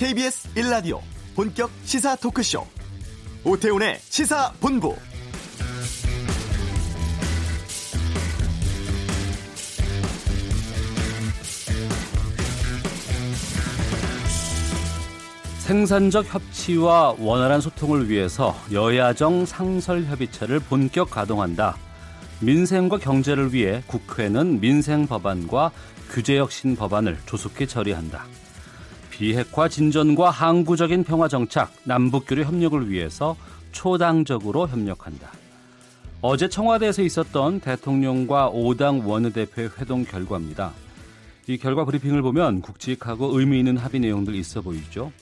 KBS 1라디오 본격 시사 토크쇼 오태훈의 시사본부 생산적 협치와 원활한 소통을 위해서 여야정 상설협의체를 본격 가동한다. 민생과 경제를 위해 국회는 민생 법안과 규제혁신 법안을 조속히 처리한다. 비핵화 진전과 항구적인 평화 정착, 남북교류 협력을 위해서 초당적으로 협력한다. 어제 청와대에서 있었던 대통령과 5당 원내대표의 회동 결과입니다. 이 결과 브리핑을 보면 굵직하고 의미 있는 합의 내용들 있어 보이죠.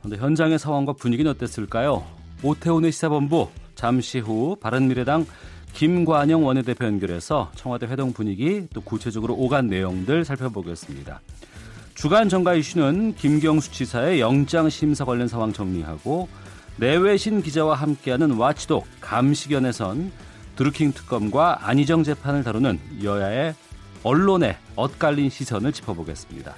그런데 현장의 상황과 분위기는 어땠을까요? 오태훈의 시사본부 잠시 후 바른미래당 김관영 원내대표 연결해서 청와대 회동 분위기 또 구체적으로 오간 내용들 살펴보겠습니다. 주간 정가 이슈는 김경수 지사의 영장 심사 관련 상황 정리하고 내외신 기자와 함께하는 와치독 감시견에선 드루킹 특검과 안희정 재판을 다루는 여야의 언론의 엇갈린 시선을 짚어보겠습니다.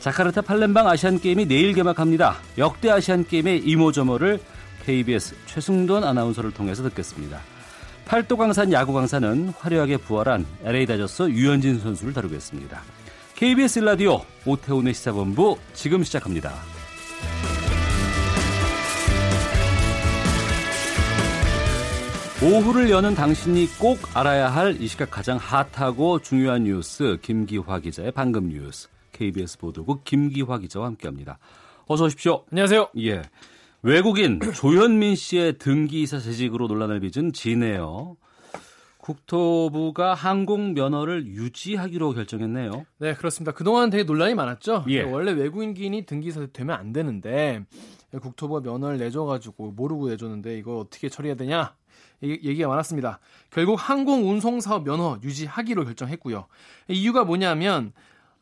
자카르타 팔렘방 아시안 게임이 내일 개막합니다. 역대 아시안 게임의 이모저모를 KBS 최승돈 아나운서를 통해서 듣겠습니다. 팔도 강산 야구 강사는 화려하게 부활한 LA 다저스 유현진 선수를 다루겠습니다. KBS 라디오 오태훈의 시사본부 지금 시작합니다. 오후를 여는 당신이 꼭 알아야 할 이 시각 가장 핫하고 중요한 뉴스 김기화 기자의 방금 뉴스 KBS 보도국 김기화 기자와 함께합니다. 어서 오십시오. 안녕하세요. 예. 외국인 조현민 씨의 등기이사 재직으로 논란을 빚은 진에어 국토부가 항공 면허를 유지하기로 결정했네요. 네, 그렇습니다. 그동안 되게 논란이 많았죠. 예. 원래 외국인기인이 등기사 되면 안 되는데 국토부가 면허를 내줘가지고 모르고 내줬는데 이걸 어떻게 처리해야 되냐 얘기가 많았습니다. 결국 항공 운송사업 면허 유지하기로 결정했고요. 이유가 뭐냐면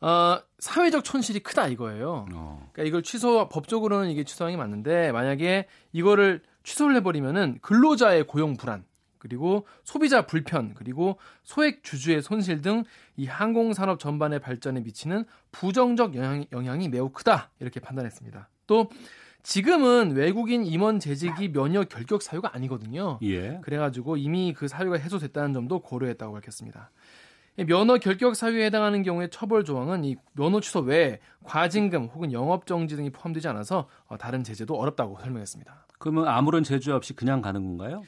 어, 사회적 촌실이 크다 이거예요. 어. 그러니까 이걸 취소 법적으로는 이게 취소하는 게 맞는데 만약에 이거를 취소를 해버리면은 근로자의 고용 불안 그리고 소비자 불편 그리고 소액 주주의 손실 등 이 항공 산업 전반의 발전에 미치는 부정적 영향, 영향이 매우 크다 이렇게 판단했습니다. 또 지금은 외국인 임원 재직이 면역 결격 사유가 아니거든요. 예. 그래가지고 이미 그 사유가 해소됐다는 점도 고려했다고 밝혔습니다. 면허 결격 사유에 해당하는 경우에 처벌 조항은 이 면허 취소 외에 과징금 혹은 영업 정지 등이 포함되지 않아서 어, 다른 제재도 어렵다고 설명했습니다. 그러면 아무런 제재 없이 그냥 가는 건가요?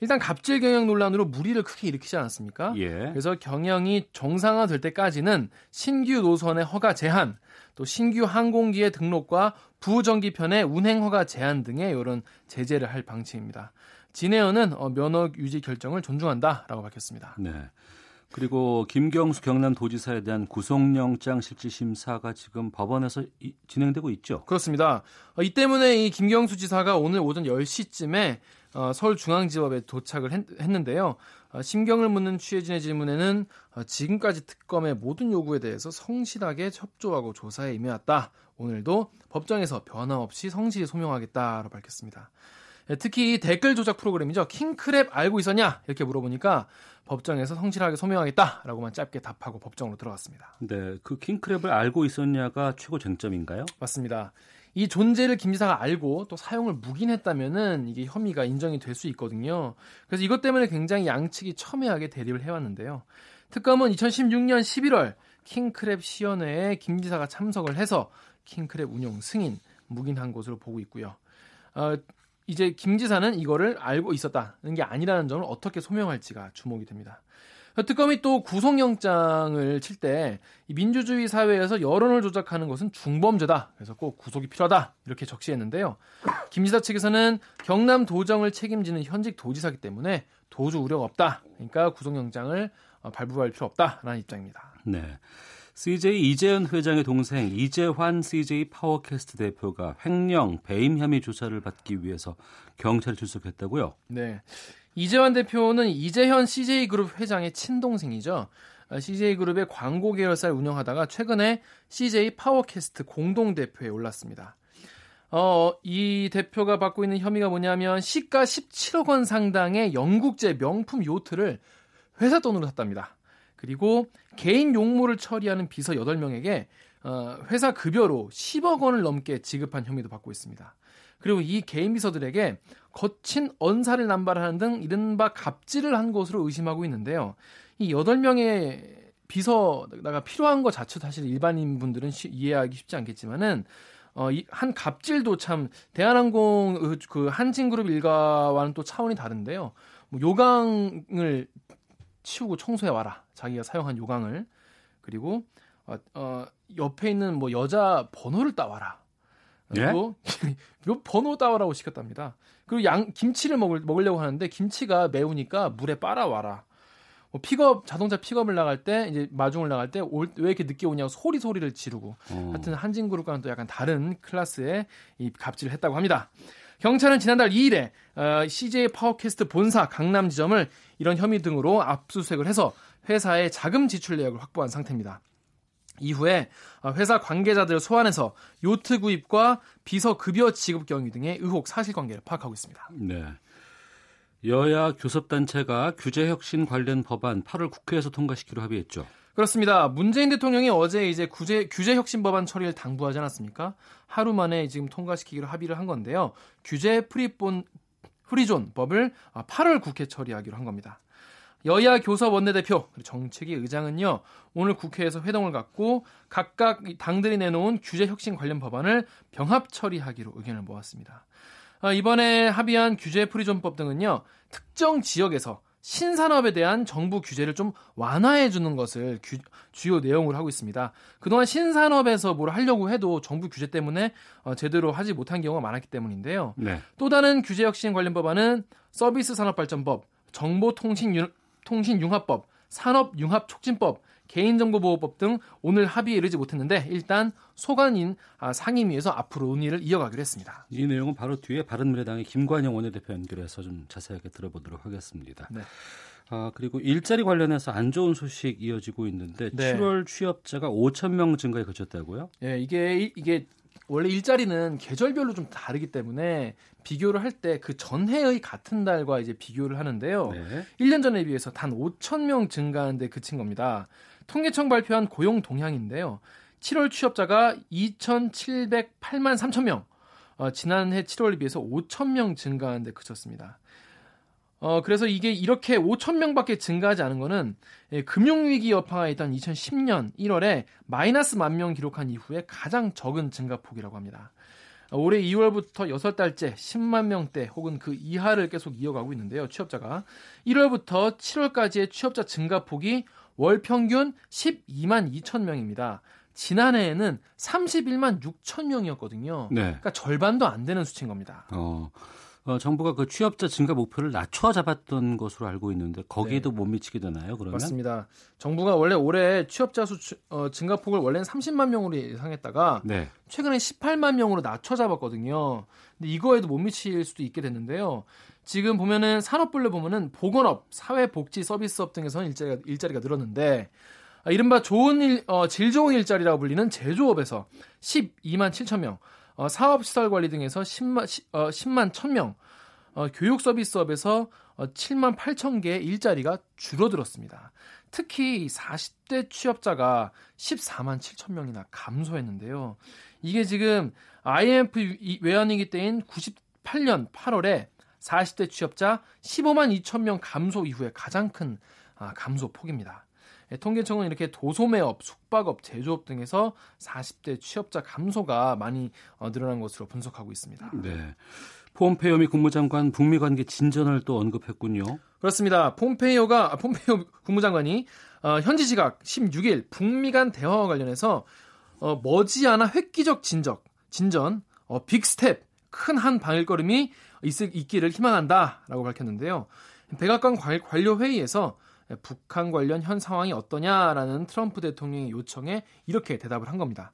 일단 갑질 경영 논란으로 무리를 크게 일으키지 않았습니까? 예. 그래서 경영이 정상화될 때까지는 신규 노선의 허가 제한, 또 신규 항공기의 등록과 부정기편의 운행 허가 제한 등의 이런 제재를 할 방침입니다. 진에어는 어, 면허 유지 결정을 존중한다라고 밝혔습니다. 네. 그리고 김경수 경남도지사에 대한 구속영장 실질 심사가 지금 법원에서 이, 진행되고 있죠. 그렇습니다. 어, 이 때문에 이 김경수 지사가 오늘 오전 10시쯤에 어, 서울중앙지법에 도착을 했, 는데요 어, 심경을 묻는 취재진의 질문에는 어, 지금까지 특검의 모든 요구에 대해서 성실하게 협조하고 조사에 임해왔다. 오늘도 법정에서 변함없이 성실히 소명하겠다라고 밝혔습니다. 예, 특히 댓글 조작 프로그램이죠. 킹크랩 알고 있었냐? 이렇게 물어보니까 법정에서 성실하게 소명하겠다라고만 짧게 답하고 법정으로 들어갔습니다. 네, 그 킹크랩을 알고 있었냐가 최고 쟁점인가요? 맞습니다. 이 존재를 김 지사가 알고 또 사용을 묵인했다면은 이게 혐의가 인정이 될 수 있거든요. 그래서 이것 때문에 굉장히 양측이 첨예하게 대립을 해왔는데요. 특검은 2016년 11월 킹크랩 시연회에 김 지사가 참석을 해서 킹크랩 운영 승인 묵인한 것으로 보고 있고요. 어, 이제 김 지사는 이거를 알고 있었다는 게 아니라는 점을 어떻게 소명할지가 주목이 됩니다. 특검이 또 구속영장을 칠 때 민주주의 사회에서 여론을 조작하는 것은 중범죄다. 그래서 꼭 구속이 필요하다. 이렇게 적시했는데요. 김 지사 측에서는 경남 도정을 책임지는 현직 도지사기 때문에 도주 우려가 없다. 그러니까 구속영장을 발부할 필요 없다라는 입장입니다. 네. CJ 이재현 회장의 동생 이재환 CJ 파워캐스트 대표가 횡령, 배임 혐의 조사를 받기 위해서 경찰에 출석했다고요? 네. 이재환 대표는 이재현 CJ그룹 회장의 친동생이죠. CJ그룹의 광고 계열사를 운영하다가 최근에 CJ 파워캐스트 공동대표에 올랐습니다. 어, 이 대표가 받고 있는 혐의가 뭐냐면 시가 17억 원 상당의 영국제 명품 요트를 회사 돈으로 샀답니다. 그리고 개인 용모를 처리하는 비서 8명에게 어, 회사 급여로 10억 원을 넘게 지급한 혐의도 받고 있습니다. 그리고 이 개인 비서들에게 거친 언사를 남발하는 등 이른바 갑질을 한 것으로 의심하고 있는데요. 이 8명의 비서가 필요한 것 자체도 사실 일반인 분들은 이해하기 쉽지 않겠지만은 어, 이, 한 갑질도 참 대한항공 그, 그 한진그룹 일가와는 또 차원이 다른데요. 뭐 요강을 치우고 청소해 와라. 자기가 사용한 요강을 그리고 어, 어, 옆에 있는 뭐 여자 번호를 따와라. 그리고 예? 요 번호 따와라고 시켰답니다. 그리고 양 김치를 먹을 먹으려고 하는데 김치가 매우니까 물에 빨아 와라. 뭐 픽업 자동차 픽업을 나갈 때 이제 마중을 나갈 때 왜 이렇게 늦게 오냐고 소리 소리를 지르고 어. 하여튼 한진그룹과는 또 약간 다른 클래스의 이 갑질을 했다고 합니다. 경찰은 지난달 2일에 어, CJ 파워캐스트 본사 강남 지점을 이런 혐의 등으로 압수수색을 해서 회사의 자금 지출 내역을 확보한 상태입니다. 이후에 어, 회사 관계자들을 소환해서 요트 구입과 비서 급여 지급 경위 등의 의혹 사실관계를 파악하고 있습니다. 네. 여야 교섭단체가 규제혁신 관련 법안 8월 국회에서 통과시키려 합의했죠. 그렇습니다. 문재인 대통령이 어제 이제 규제, 규제혁신 법안 처리를 당부하지 않았습니까? 하루 만에 지금 통과시키기로 합의를 한 건데요. 규제 프리본, 프리존 법을 8월 국회 처리하기로 한 겁니다. 여야 교섭 원내대표 그리고 정책위 의장은요 오늘 국회에서 회동을 갖고 각각 당들이 내놓은 규제 혁신 관련 법안을 병합 처리하기로 의견을 모았습니다. 아, 이번에 합의한 규제 프리존법 등은요 특정 지역에서 신산업에 대한 정부 규제를 좀 완화해 주는 것을 규, 주요 내용으로 하고 있습니다. 그동안 신산업에서 뭘 하려고 해도 정부 규제 때문에 어, 제대로 하지 못한 경우가 많았기 때문인데요. 네. 또 다른 규제 혁신 관련 법안은 서비스 산업 발전법, 정보통신 통신융합법, 산업융합촉진법, 개인정보보호법 등 오늘 합의에 이르지 못했는데 일단 소관인 아, 상임위에서 앞으로 논의를 이어가기로 했습니다. 이 내용은 바로 뒤에 바른미래당의 김관영 원내대표 연결해서 좀 자세하게 들어보도록 하겠습니다. 네. 아, 그리고 일자리 관련해서 안 좋은 소식 이어지고 있는데 네. 7월 취업자가 5천 명 증가에 그쳤다고요? 예, 이게 이게 원래 일자리는 계절별로 좀 다르기 때문에 비교를 할 때 그 전해의 같은 달과 이제 비교를 하는데요. 네. 1년 전에 비해서 단 5천 명 증가하는데 그친 겁니다. 통계청 발표한 고용 동향인데요. 7월 취업자가 2,708만 3천 명. 어, 지난해 7월에 비해서 5천 명 증가하는데 그쳤습니다. 어, 그래서 이게 이렇게 5천 명밖에 증가하지 않은 거는 예, 금융위기 여파가 있던 2010년 1월에 마이너스 만 명 기록한 이후에 가장 적은 증가폭이라고 합니다. 올해 2월부터 6달째 10만 명대 혹은 그 이하를 계속 이어가고 있는데요. 취업자가 1월부터 7월까지의 취업자 증가폭이 월 평균 12만 2천 명입니다. 지난해에는 31만 6천 명이었거든요. 네. 그러니까 절반도 안 되는 수치인 겁니다. 어. 어, 정부가 그 취업자 증가 목표를 낮춰 잡았던 것으로 알고 있는데 거기에도 네. 못 미치게 되나요? 그러면 맞습니다. 정부가 원래 올해 취업자 수 어, 증가폭을 원래는 30만 명으로 예상했다가 네. 최근에 18만 명으로 낮춰 잡았거든요. 근데 이거에도 못 미칠 수도 있게 됐는데요. 지금 보면은 산업별로 보면은 보건업, 사회복지 서비스업 등에서는 일자리가, 일자리가 늘었는데 아, 이른바 좋은 일, 어, 질 좋은 일자리라고 불리는 제조업에서 12만 7천 명, 어, 사업시설 관리 등에서 10만, 시, 어, 10만 1000명, 어, 교육 서비스업에서 어, 7만 8천 개의 일자리가 줄어들었습니다. 특히 40대 취업자가 14만 7천 명이나 감소했는데요. 이게 지금 IMF 외환위기 때인 98년 8월에 40대 취업자 15만 2천 명 감소 이후에 가장 큰 아, 감소 폭입니다. 예, 통계청은 이렇게 도소매업, 숙박업, 제조업 등에서 40대 취업자 감소가 많이 어, 늘어난 것으로 분석하고 있습니다. 네. 폼페이오 미 국무장관 북미 관계 진전을 또 언급했군요. 그렇습니다. 폼페이오가 아, 폼페이오 국무장관이 어, 현지 시각 16일 북미 간 대화와 관련해서 어, 머지않아 획기적 진적, 진전, 어, big step, 큰 한 발걸음이 있을, 있기를 희망한다라고 밝혔는데요. 백악관 관료 회의에서 북한 관련 현 상황이 어떠냐라는 트럼프 대통령의 요청에 이렇게 대답을 한 겁니다.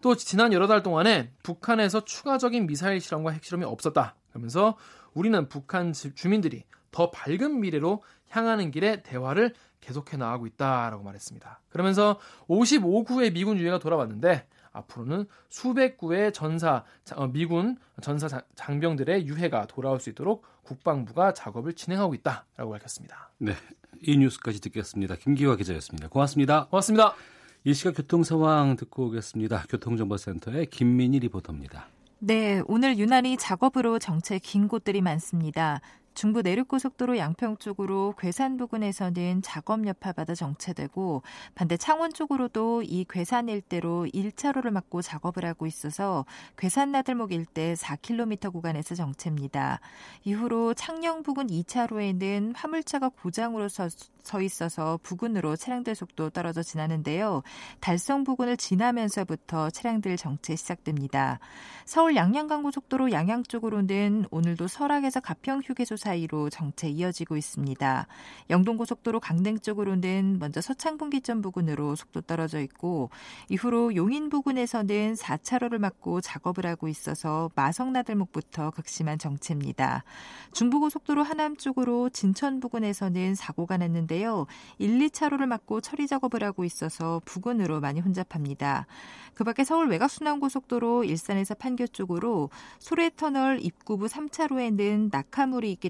또 지난 여러 달 동안에 북한에서 추가적인 미사일 실험과 핵실험이 없었다. 그러면서 우리는 북한 주민들이 더 밝은 미래로 향하는 길에 대화를 계속해 나가고 있다라고 말했습니다. 그러면서 55구의 미군 유해가 돌아왔는데 앞으로는 수백 구의 전사 어, 미군 전사 장병들의 유해가 돌아올 수 있도록 국방부가 작업을 진행하고 있다라고 밝혔습니다. 네, 이 뉴스까지 듣겠습니다. 김기화 기자였습니다. 고맙습니다. 고맙습니다. 이 시각 교통 상황 듣고 오겠습니다. 교통정보센터의 김민희 리포터입니다. 네, 오늘 유난히 작업으로 정체 긴 곳들이 많습니다. 중부 내륙고속도로 양평 쪽으로 괴산 부근에서는 작업 여파받아 정체되고 반대 창원 쪽으로도 이 괴산 일대로 1차로를 막고 작업을 하고 있어서 괴산 나들목 일대 4km 구간에서 정체입니다. 이후로 창녕 부근 2차로에는 화물차가 고장으로 서, 서 있어서 부근으로 차량들 속도 떨어져 지나는데요. 달성 부근을 지나면서부터 차량들 정체 시작됩니다. 서울 양양간고속도로 양양 쪽으로는 오늘도 설악에서 가평 휴게소 사이로 정체 이어지고 있습니다. 영동고속도로 강릉 쪽으로는 먼저 서창분기점 부근으로 속도 떨어져 있고 이후로 용인 부근에서는 4차로를 막고 작업을 하고 있어서 마성나들목부터 극심한 정체입니다. 중부고속도로 하남 쪽으로 진천 부근에서는 사고가 났는데요. 1, 2차로를 막고 처리 작업을 하고 있어서 부근으로 많이 혼잡합니다. 그 밖에 서울 외곽순환고속도로 일산에서 판교 쪽으로 소래터널 입구부 3차로에는 낙하물이 있기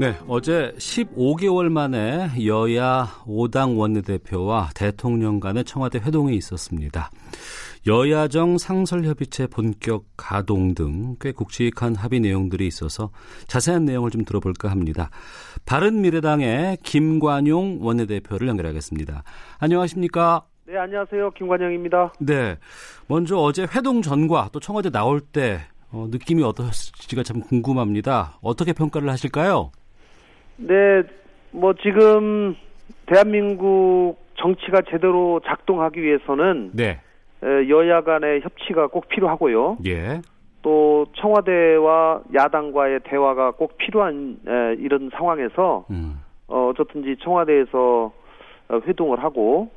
네, 어제 15개월 만에 여야 5당 원내대표와 대통령 간의 청와대 회동이 있었습니다. 여야정 상설협의체 본격 가동 등 꽤 굵직한 합의 내용들이 있어서 자세한 내용을 좀 들어볼까 합니다. 바른미래당의 김관용 원내대표를 연결하겠습니다. 안녕하십니까? 네, 안녕하세요. 김관영입니다. 네. 먼저 어제 회동 전과 또 청와대 나올 때 어, 느낌이 어떠실지가 참 궁금합니다. 어떻게 평가를 하실까요? 네, 뭐 지금 대한민국 정치가 제대로 작동하기 위해서는 네. 여야 간의 협치가 꼭 필요하고요. 예. 또 청와대와 야당과의 대화가 꼭 필요한 이런 상황에서 음. 어, 어쨌든지 청와대에서 어, 회동을 하고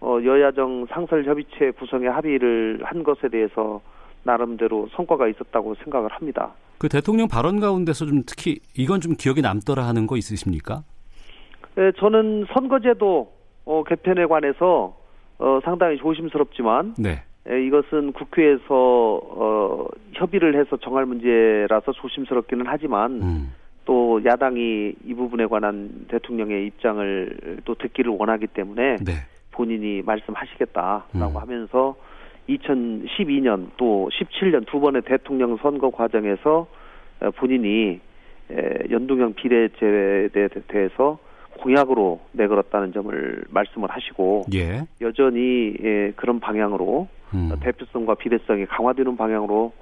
어, 여야정 상설 협의체 구성에 합의를 한 것에 대해서 나름대로 성과가 있었다고 생각을 합니다. 그 대통령 발언 가운데서 좀 특히 이건 좀 기억에 남더라 하는 거 있으십니까? 네, 저는 선거제도 어, 개편에 관해서 어, 상당히 조심스럽지만 네. 에, 이것은 국회에서 어, 협의를 해서 정할 문제라서 조심스럽기는 하지만 음. 또 야당이 이 부분에 관한 대통령의 입장을 또 듣기를 원하기 때문에 네. 본인이 말씀하시겠다라고 음. 하면서 2012년 또 17년 두 번의 대통령 선거 과정에서 어, 본인이 에, 연동형 비례제에 대해서 공약으로 내걸었다는 점을 말씀을 하시고 예. 여전히 예, 그런 방향으로 음. 어, 대표성과 비례성이 강화되는 방향으로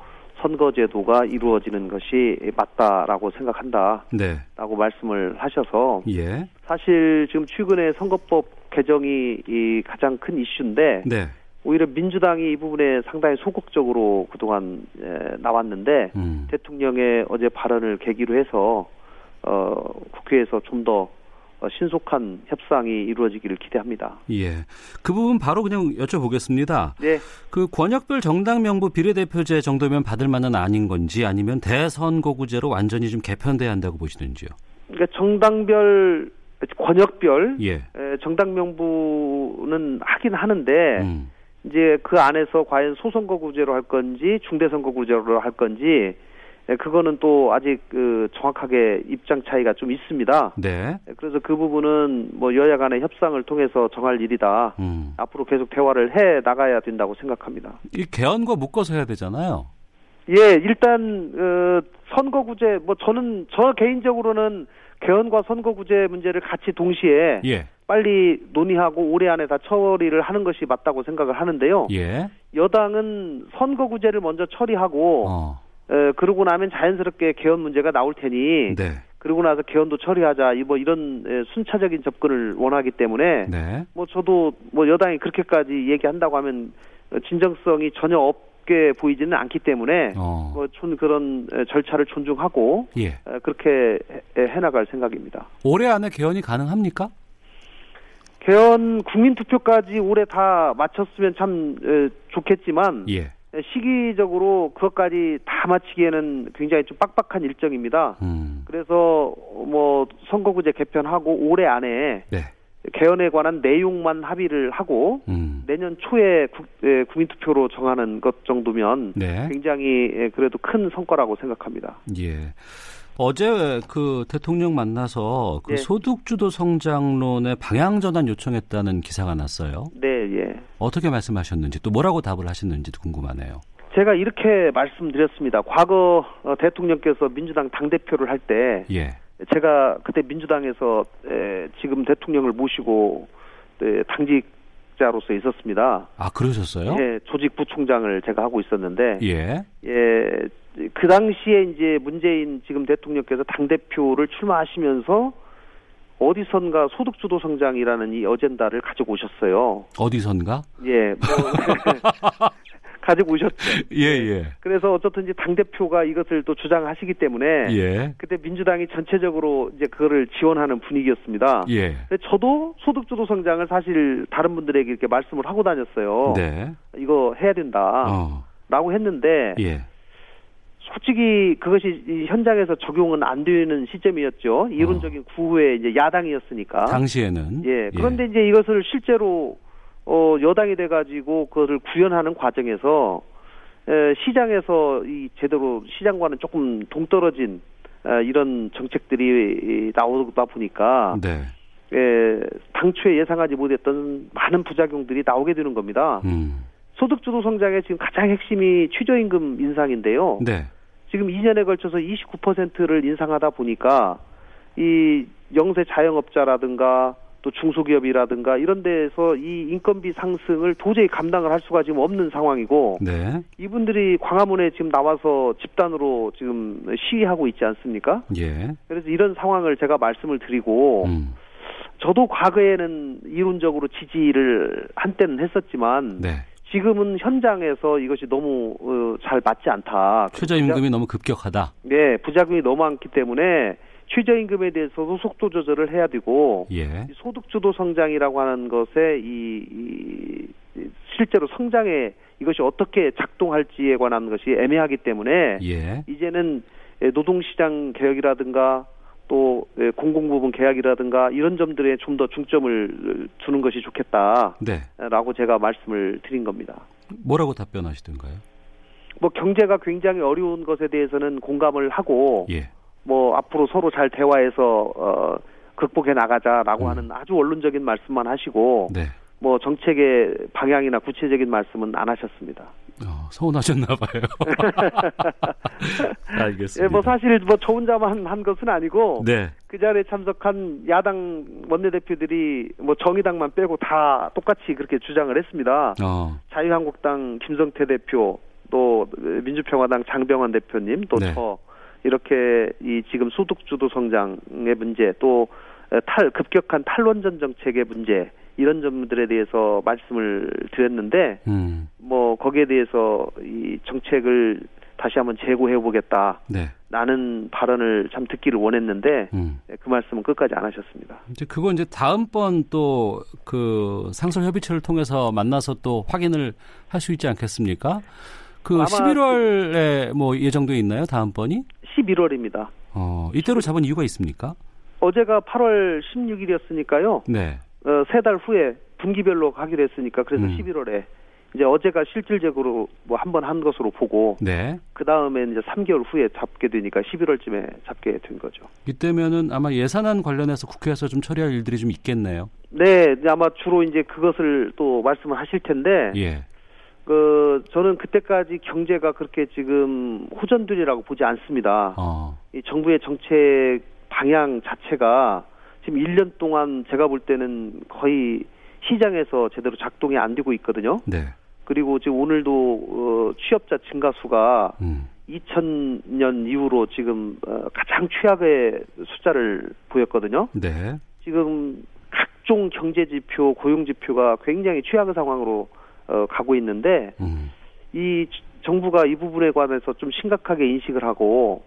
선거제도가 이루어지는 것이 맞다라고 생각한다라고 네. 말씀을 하셔서 예. 사실 지금 최근에 선거법 개정이 이 가장 큰 이슈인데 네. 오히려 민주당이 이 부분에 상당히 소극적으로 그동안 에, 나왔는데 음. 대통령의 어제 발언을 계기로 해서 어, 국회에서 좀더 신속한 협상이 이루어지기를 기대합니다. 예. 그 부분 바로 그냥 여쭤보겠습니다. 네. 그 권역별 정당 명부 비례대표제 정도면 받을 만은 아닌 건지 아니면 대선거구제로 완전히 좀 개편돼야 한다고 보시는지요? 그러니까 정당별 권역별 예. 에, 정당 명부는 하긴 하는데 음. 이제 그 안에서 과연 소선거구제로 할 건지 중대선거구제로 할 건지 에, 그거는 또 아직 그 정확하게 입장 차이가 좀 있습니다. 네. 에, 그래서 그 부분은 뭐 여야 간의 협상을 통해서 정할 일이다. 음. 앞으로 계속 대화를 해 나가야 된다고 생각합니다. 이 개헌과 묶어서 해야 되잖아요. 예, 일단 어, 선거구제 뭐 저는 저 개인적으로는 개헌과 선거구제 문제를 같이 동시에 예. 빨리 논의하고 올해 안에 다 처리를 하는 것이 맞다고 생각을 하는데요. 예. 여당은 선거구제를 먼저 처리하고 어. 에, 그러고 나면 자연스럽게 개헌 문제가 나올 테니 네. 그러고 나서 개헌도 처리하자 이뭐 이런 에, 순차적인 접근을 원하기 때문에 네. 뭐 저도 뭐 여당이 그렇게까지 얘기한다고 하면 어, 진정성이 전혀 없 게 보이지는 않기 때문에 어. 뭐전 그런 에, 절차를 존중하고 예. 에, 그렇게 해- 해나갈 생각입니다. 올해 안에 개헌이 가능합니까? 개헌 국민투표까지 올해 다 마쳤으면 참 에, 좋겠지만 예. 시기적으로 그것까지 다 마치기에는 굉장히 좀 빡빡한 일정입니다. 음. 그래서 뭐 선거구제 개편하고 올해 안에 네. 개헌에 관한 내용만 합의를 하고 음. 내년 초에 국, 에, 국민투표로 정하는 것 정도면 네. 굉장히 에, 그래도 큰 성과라고 생각합니다. 예. 어제 그 대통령 만나서 그 예. 소득주도 성장론의 방향 전환 요청했다는 기사가 났어요. 네, 예. 어떻게 말씀하셨는지 또 뭐라고 답을 하셨는지도 궁금하네요. 제가 이렇게 말씀드렸습니다. 과거 어, 대통령께서 민주당 당대표를 할때 예. 제가 그때 민주당에서 에, 지금 대통령을 모시고 에, 당직자로서 있었습니다. 아 그러셨어요? 예, 조직 부총장을 제가 하고 있었는데 예. 예, 그 당시에 이제 문재인 지금 대통령께서 당 대표를 출마하시면서 어디선가 소득주도 성장이라는 이 어젠다를 가지고 오셨어요. 어디선가? 예, 뭐, 가지고 오셨죠. 예, 예. 그래서 어쨌든 이제 당대표가 이것을 또 주장하시기 때문에 예. 그때 민주당이 전체적으로 이제 그거를 지원하는 분위기였습니다. 예. 저도 소득주도 성장을 사실 다른 분들에게 이렇게 말씀을 하고 다녔어요. 네. 이거 해야 된다. 어. 라고 했는데 예. 솔직히 그것이 이 현장에서 적용은 안 되는 시점이었죠. 이론적인 구호의 이제 야당이었으니까. 당시에는 예. 그런데 이제 이것을 실제로 어 여당이 돼 가지고 그거를 구현하는 과정에서 에, 시장에서 이 제대로 시장과는 조금 동떨어진 에, 이런 정책들이 이, 나오다 보니까 네. 에, 당초에 예상하지 못했던 많은 부작용들이 나오게 되는 겁니다. 음. 소득주도 성장의 지금 가장 핵심이 최저임금 인상인데요. 네. 지금 2년에 걸쳐서 29%를 인상하다 보니까 이 영세 자영업자라든가 또 중소기업이라든가 이런 데에서 이 인건비 상승을 도저히 감당을 할 수가 지금 없는 상황이고 네. 이분들이 광화문에 지금 나와서 집단으로 지금 시위하고 있지 않습니까? 예. 그래서 이런 상황을 제가 말씀을 드리고 음. 저도 과거에는 이론적으로 지지를 한때는 했었지만 네. 지금은 현장에서 이것이 너무 어, 잘 맞지 않다. 최저임금이 너무 급격하다. 네, 부작용이 너무 많기 때문에 최저임금에 대해서도 속도 조절을 해야 되고 예. 이 소득주도 성장이라고 하는 것에 이, 이 실제로 성장에 이것이 어떻게 작동할지에 관한 것이 애매하기 때문에 예. 이제는 노동시장 개혁이라든가 또 공공부문 계약이라든가 이런 점들에 좀 더 중점을 두는 것이 좋겠다라고 네. 제가 말씀을 드린 겁니다. 뭐라고 답변하시던가요? 뭐 경제가 굉장히 어려운 것에 대해서는 공감을 하고 예. 뭐 앞으로 서로 잘 대화해서 어 극복해 나가자라고 음. 하는 아주 원론적인 말씀만 하시고 네. 뭐 정책의 방향이나 구체적인 말씀은 안 하셨습니다. 어, 서운하셨나 봐요. 알겠습니다. 예, 뭐 사실 뭐 저 혼자만 한 것은 아니고 네. 그 자리에 참석한 야당 원내대표들이 뭐 정의당만 빼고 다 똑같이 그렇게 주장을 했습니다. 어. 자유한국당 김성태 대표 또 민주평화당 장병환 대표님 또 네. 저 이렇게 이 지금 소득주도 성장의 문제 또 탈 급격한 탈원전 정책의 문제 이런 점들에 대해서 말씀을 드렸는데 음. 뭐 거기에 대해서 이 정책을 다시 한번 재고해 보겠다. 네. 라는 발언을 참 듣기를 원했는데 음. 그 말씀은 끝까지 안 하셨습니다. 이제 그거 이제 다음번 또 그 상설 협의체를 통해서 만나서 또 확인을 할 수 있지 않겠습니까? 그 아마 11월에 뭐 예정돼 있나요? 다음번이? 11월입니다. 어, 이때로 잡은 이유가 있습니까? 어제가 8월 16일이었으니까요. 네. 어, 세 달 후에 분기별로 가기로 했으니까 그래서 음. 11월에 이제 어제가 실질적으로 뭐 한 번 한 것으로 보고 네. 그 다음에 이제 3개월 후에 잡게 되니까 11월쯤에 잡게 된 거죠. 이때면은 아마 예산안 관련해서 국회에서 좀 처리할 일들이 좀 있겠네요. 네, 아마 주로 이제 그것을 또 말씀을 하실 텐데 예. 그 저는 그때까지 경제가 그렇게 지금 호전되리라고 보지 않습니다. 어. 이 정부의 정책 방향 자체가 지금 1년 동안 제가 볼 때는 거의 시장에서 제대로 작동이 안 되고 있거든요. 네. 그리고 지금 오늘도 어, 취업자 증가 수가 음. 2000년 이후로 지금 어, 가장 최악의 숫자를 보였거든요. 네. 지금 각종 경제 지표, 고용 지표가 굉장히 최악의 상황으로 어, 가고 있는데 음. 이 정부가 이 부분에 관해서 좀 심각하게 인식을 하고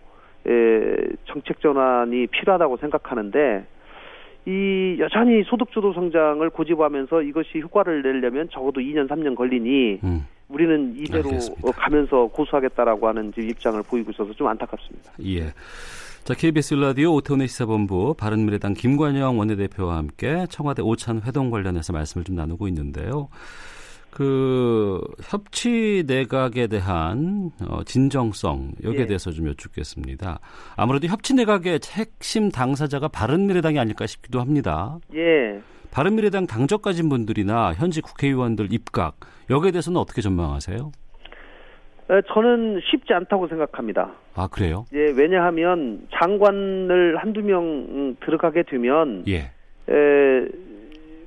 에, 정책 전환이 필요하다고 생각하는데 이 여전히 소득주도 성장을 고집하면서 이것이 효과를 내려면 적어도 2년 3년 걸리니 음. 우리는 이대로 알겠습니다. 가면서 고수하겠다라고 하는 지금 입장을 보이고 있어서 좀 안타깝습니다. 예. 자, KBS 라디오 오태훈의 시사본부 바른미래당 김관영 원내대표와 함께 청와대 오찬 회동 관련해서 말씀을 좀 나누고 있는데요. 그 협치 내각에 대한 어, 진정성 여기에 예. 대해서 좀 여쭙겠습니다. 아무래도 협치 내각의 핵심 당사자가 바른미래당이 아닐까 싶기도 합니다. 예. 바른미래당 당적 가진 분들이나 현지 국회의원들 입각 여기에 대해서는 어떻게 전망하세요? 에, 저는 쉽지 않다고 생각합니다. 아 그래요? 예, 왜냐하면 장관을 한두 명 음, 들어가게 되면 예. 에,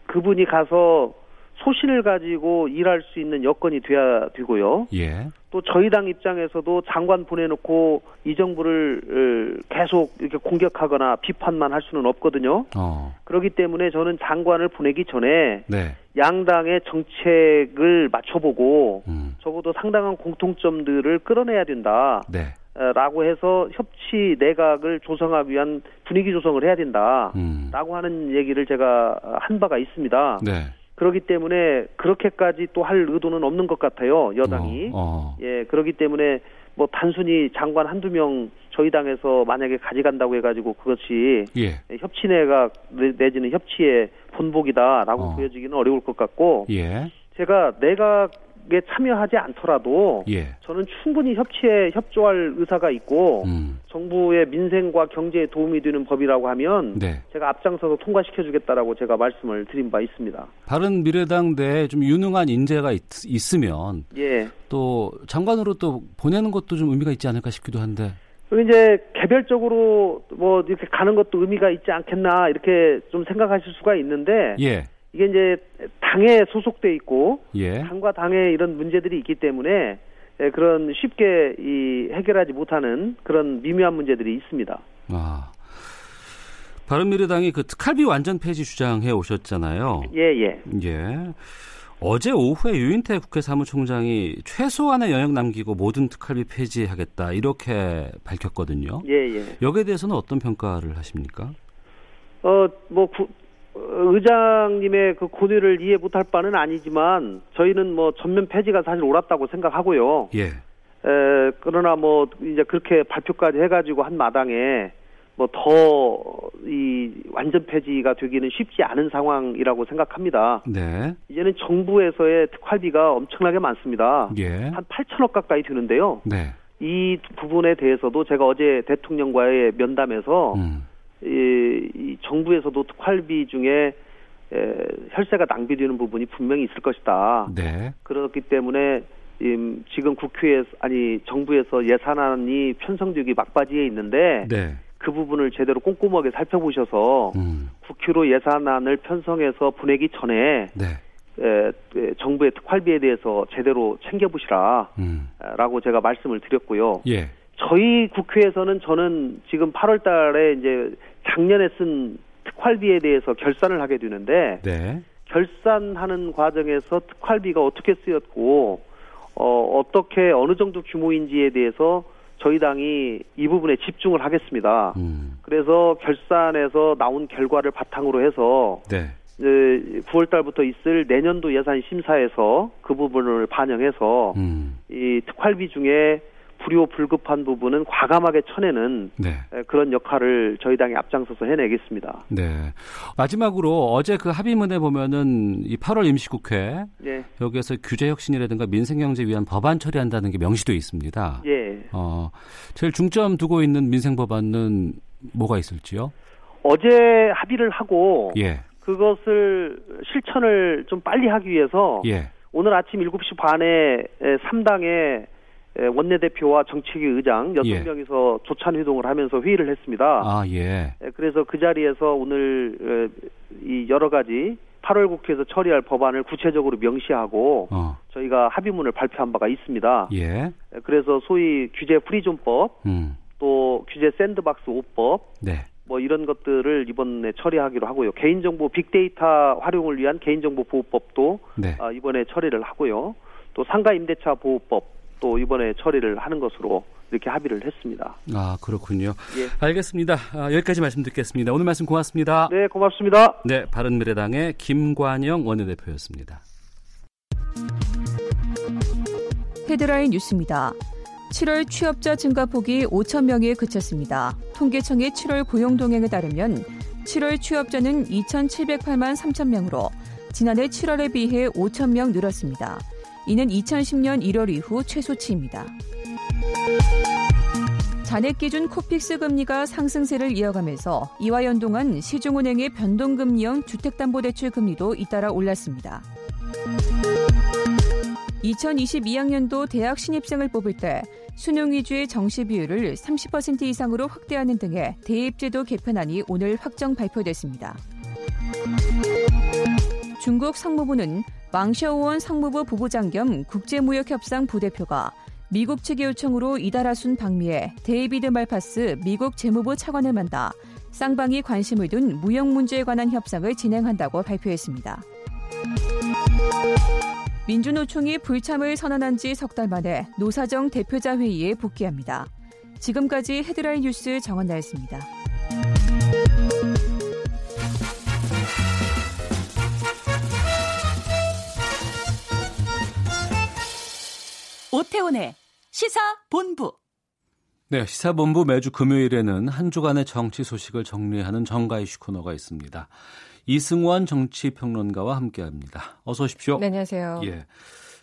그분이 가서 소신을 가지고 일할 수 있는 여건이 돼야 되고요. 예. 또 저희 당 입장에서도 장관 보내놓고 이 정부를 어, 계속 이렇게 공격하거나 비판만 할 수는 없거든요. 어. 그렇기 때문에 저는 장관을 보내기 전에 네. 양당의 정책을 맞춰보고 음. 적어도 상당한 공통점들을 끌어내야 된다. 네. 어, 라고 해서 협치 내각을 조성하기 위한 분위기 조성을 해야 된다. 음. 라고 하는 얘기를 제가 한 바가 있습니다. 네. 그렇기 때문에 그렇게까지 또 할 의도는 없는 것 같아요. 여당이. 어, 어. 예, 그렇기 때문에 뭐 단순히 장관 한두 명 저희 당에서 만약에 가져간다고 해가지고 그것이 예. 협치 내각 내- 내지는 협치의 본보기다라고 어. 보여지기는 어려울 것 같고 예. 제가 내 각에 참여하지 않더라도 예. 저는 충분히 협치에 협조할 의사가 있고 음. 정부의 민생과 경제에 도움이 되는 법이라고 하면 네. 제가 앞장서서 통과시켜 주겠다라고 제가 말씀을 드린 바 있습니다. 바른 미래당 내에 좀 유능한 인재가 있, 으면 예. 또 장관으로 또 보내는 것도 좀 의미가 있지 않을까 싶기도 한데. 그리고 이제 개별적으로 뭐 이렇게 가는 것도 의미가 있지 않겠나 이렇게 좀 생각하실 수가 있는데 예. 이게 이제 당에 소속돼 있고 예. 당과 당에 이런 문제들이 있기 때문에 예, 그런 쉽게 이 해결하지 못하는 그런 미묘한 문제들이 있습니다. 아. 바른미래당이 그 특활비 완전 폐지 주장해 오셨잖아요. 예, 예. 예. 어제 오후에 유인태 국회 사무총장이 최소한의 영역 남기고 모든 특활비 폐지하겠다 이렇게 밝혔거든요. 예, 예. 여기에 대해서는 어떤 평가를 하십니까? 어, 뭐, 구- 어, 의장님의 그 고뇌를 이해 못할 바는 아니지만 저희는 뭐 전면 폐지가 사실 옳았다고 생각하고요. 예. 에, 그러나 뭐 이제 그렇게 발표까지 해가지고 한 마당에 뭐 더 이 완전 폐지가 되기는 쉽지 않은 상황이라고 생각합니다. 네. 이제는 정부에서의 특활비가 엄청나게 많습니다. 예. 한 8천억 가까이 되는데요. 네. 이 부분에 대해서도 제가 어제 대통령과의 면담에서 음. 이, 이 정부에서도 특활비 중에 에, 혈세가 낭비되는 부분이 분명히 있을 것이다. 네. 그렇기 때문에 임, 지금 국회에서 아니 정부에서 예산안이 편성되기 막바지에 있는데 네. 그 부분을 제대로 꼼꼼하게 살펴보셔서 음. 국회로 예산안을 편성해서 보내기 전에 네. 에, 에, 정부의 특활비에 대해서 제대로 챙겨보시라. 음. 라고 제가 말씀을 드렸고요. 예. 저희 국회에서는 저는 지금 8월 달에 이제 작년에 쓴 특활비에 대해서 결산을 하게 되는데 네. 결산하는 과정에서 특활비가 어떻게 쓰였고 어, 어떻게 어느 정도 규모인지에 대해서 저희 당이 이 부분에 집중을 하겠습니다. 음. 그래서 결산에서 나온 결과를 바탕으로 해서 네. 9월 달부터 있을 내년도 예산 심사에서 그 부분을 반영해서 음. 이 특활비 중에 불효 불급한 부분은 과감하게 쳐내는 네. 에, 그런 역할을 저희 당이 앞장서서 해내겠습니다. 네. 마지막으로 어제 그 합의문에 보면은 이 8월 임시국회 예, 여기에서 규제 혁신이라든가 민생경제 위한 법안 처리한다는 게 명시되어 있습니다. 예. 어, 제일 중점 두고 있는 민생 법안은 뭐가 있을지요? 어제 합의를 하고 예. 그것을 실천을 좀 빨리 하기 위해서 예. 오늘 아침 7시 반에 3당의 원내대표와 정책위 의장 예. 6명이서 조찬 회동을 하면서 회의를 했습니다. 아, 예. 에, 그래서 그 자리에서 오늘 에, 이 여러 가지 8월 국회에서 처리할 법안을 구체적으로 명시하고 어. 저희가 합의문을 발표한 바가 있습니다. 예. 에, 그래서 소위 규제 프리존법, 음. 또 규제 샌드박스 5법, 네. 뭐 이런 것들을 이번에 처리하기로 하고요. 개인정보 빅데이터 활용을 위한 개인정보 보호법도 네. 아, 이번에 처리를 하고요. 또 상가 임대차 보호법 또 이번에 처리를 하는 것으로 이렇게 합의를 했습니다. 아 그렇군요. 예. 알겠습니다. 아, 여기까지 말씀 듣겠습니다. 오늘 말씀 고맙습니다. 네, 고맙습니다. 네, 바른미래당의 김관영 원내대표였습니다. 헤드라인 뉴스입니다. 7월 취업자 증가폭이 5천 명에 그쳤습니다. 통계청의 7월 고용동향에 따르면 7월 취업자는 2,708만 3천 명으로 지난해 7월에 비해 5천 명 늘었습니다. 이는 2010년 1월 이후 최소치입니다. 잔액 기준 코픽스 금리가 상승세를 이어가면서 이와 연동한 시중은행의 변동금리형 주택담보대출 금리도 잇따라 올랐습니다. 2022학년도 대학 신입생을 뽑을 때 수능 위주의 정시 비율을 30% 이상으로 확대하는 등의 대입제도 개편안이 오늘 확정 발표됐습니다. 중국 상무부는 왕샤오원 상무부 부부장 겸 국제무역협상 부대표가 미국 측의 요청으로 이달하순 방미해 데이비드 말파스 미국 재무부 차관을 만나 쌍방이 관심을 둔 무역 문제에 관한 협상을 진행한다고 발표했습니다. 민주노총이 불참을 선언한 지 석 달 만에 노사정 대표자 회의에 복귀합니다. 지금까지 헤드라인 뉴스 정원 나였습니다. 오태훈의 시사 본부. 네, 시사본부 매주 금요일에는 한 주간의 정치 소식을 정리하는 정가 이슈 코너가 있습니다. 이승원 정치평론가와 함께합니다. 어서 오십시오. 네, 안녕하세요. 예.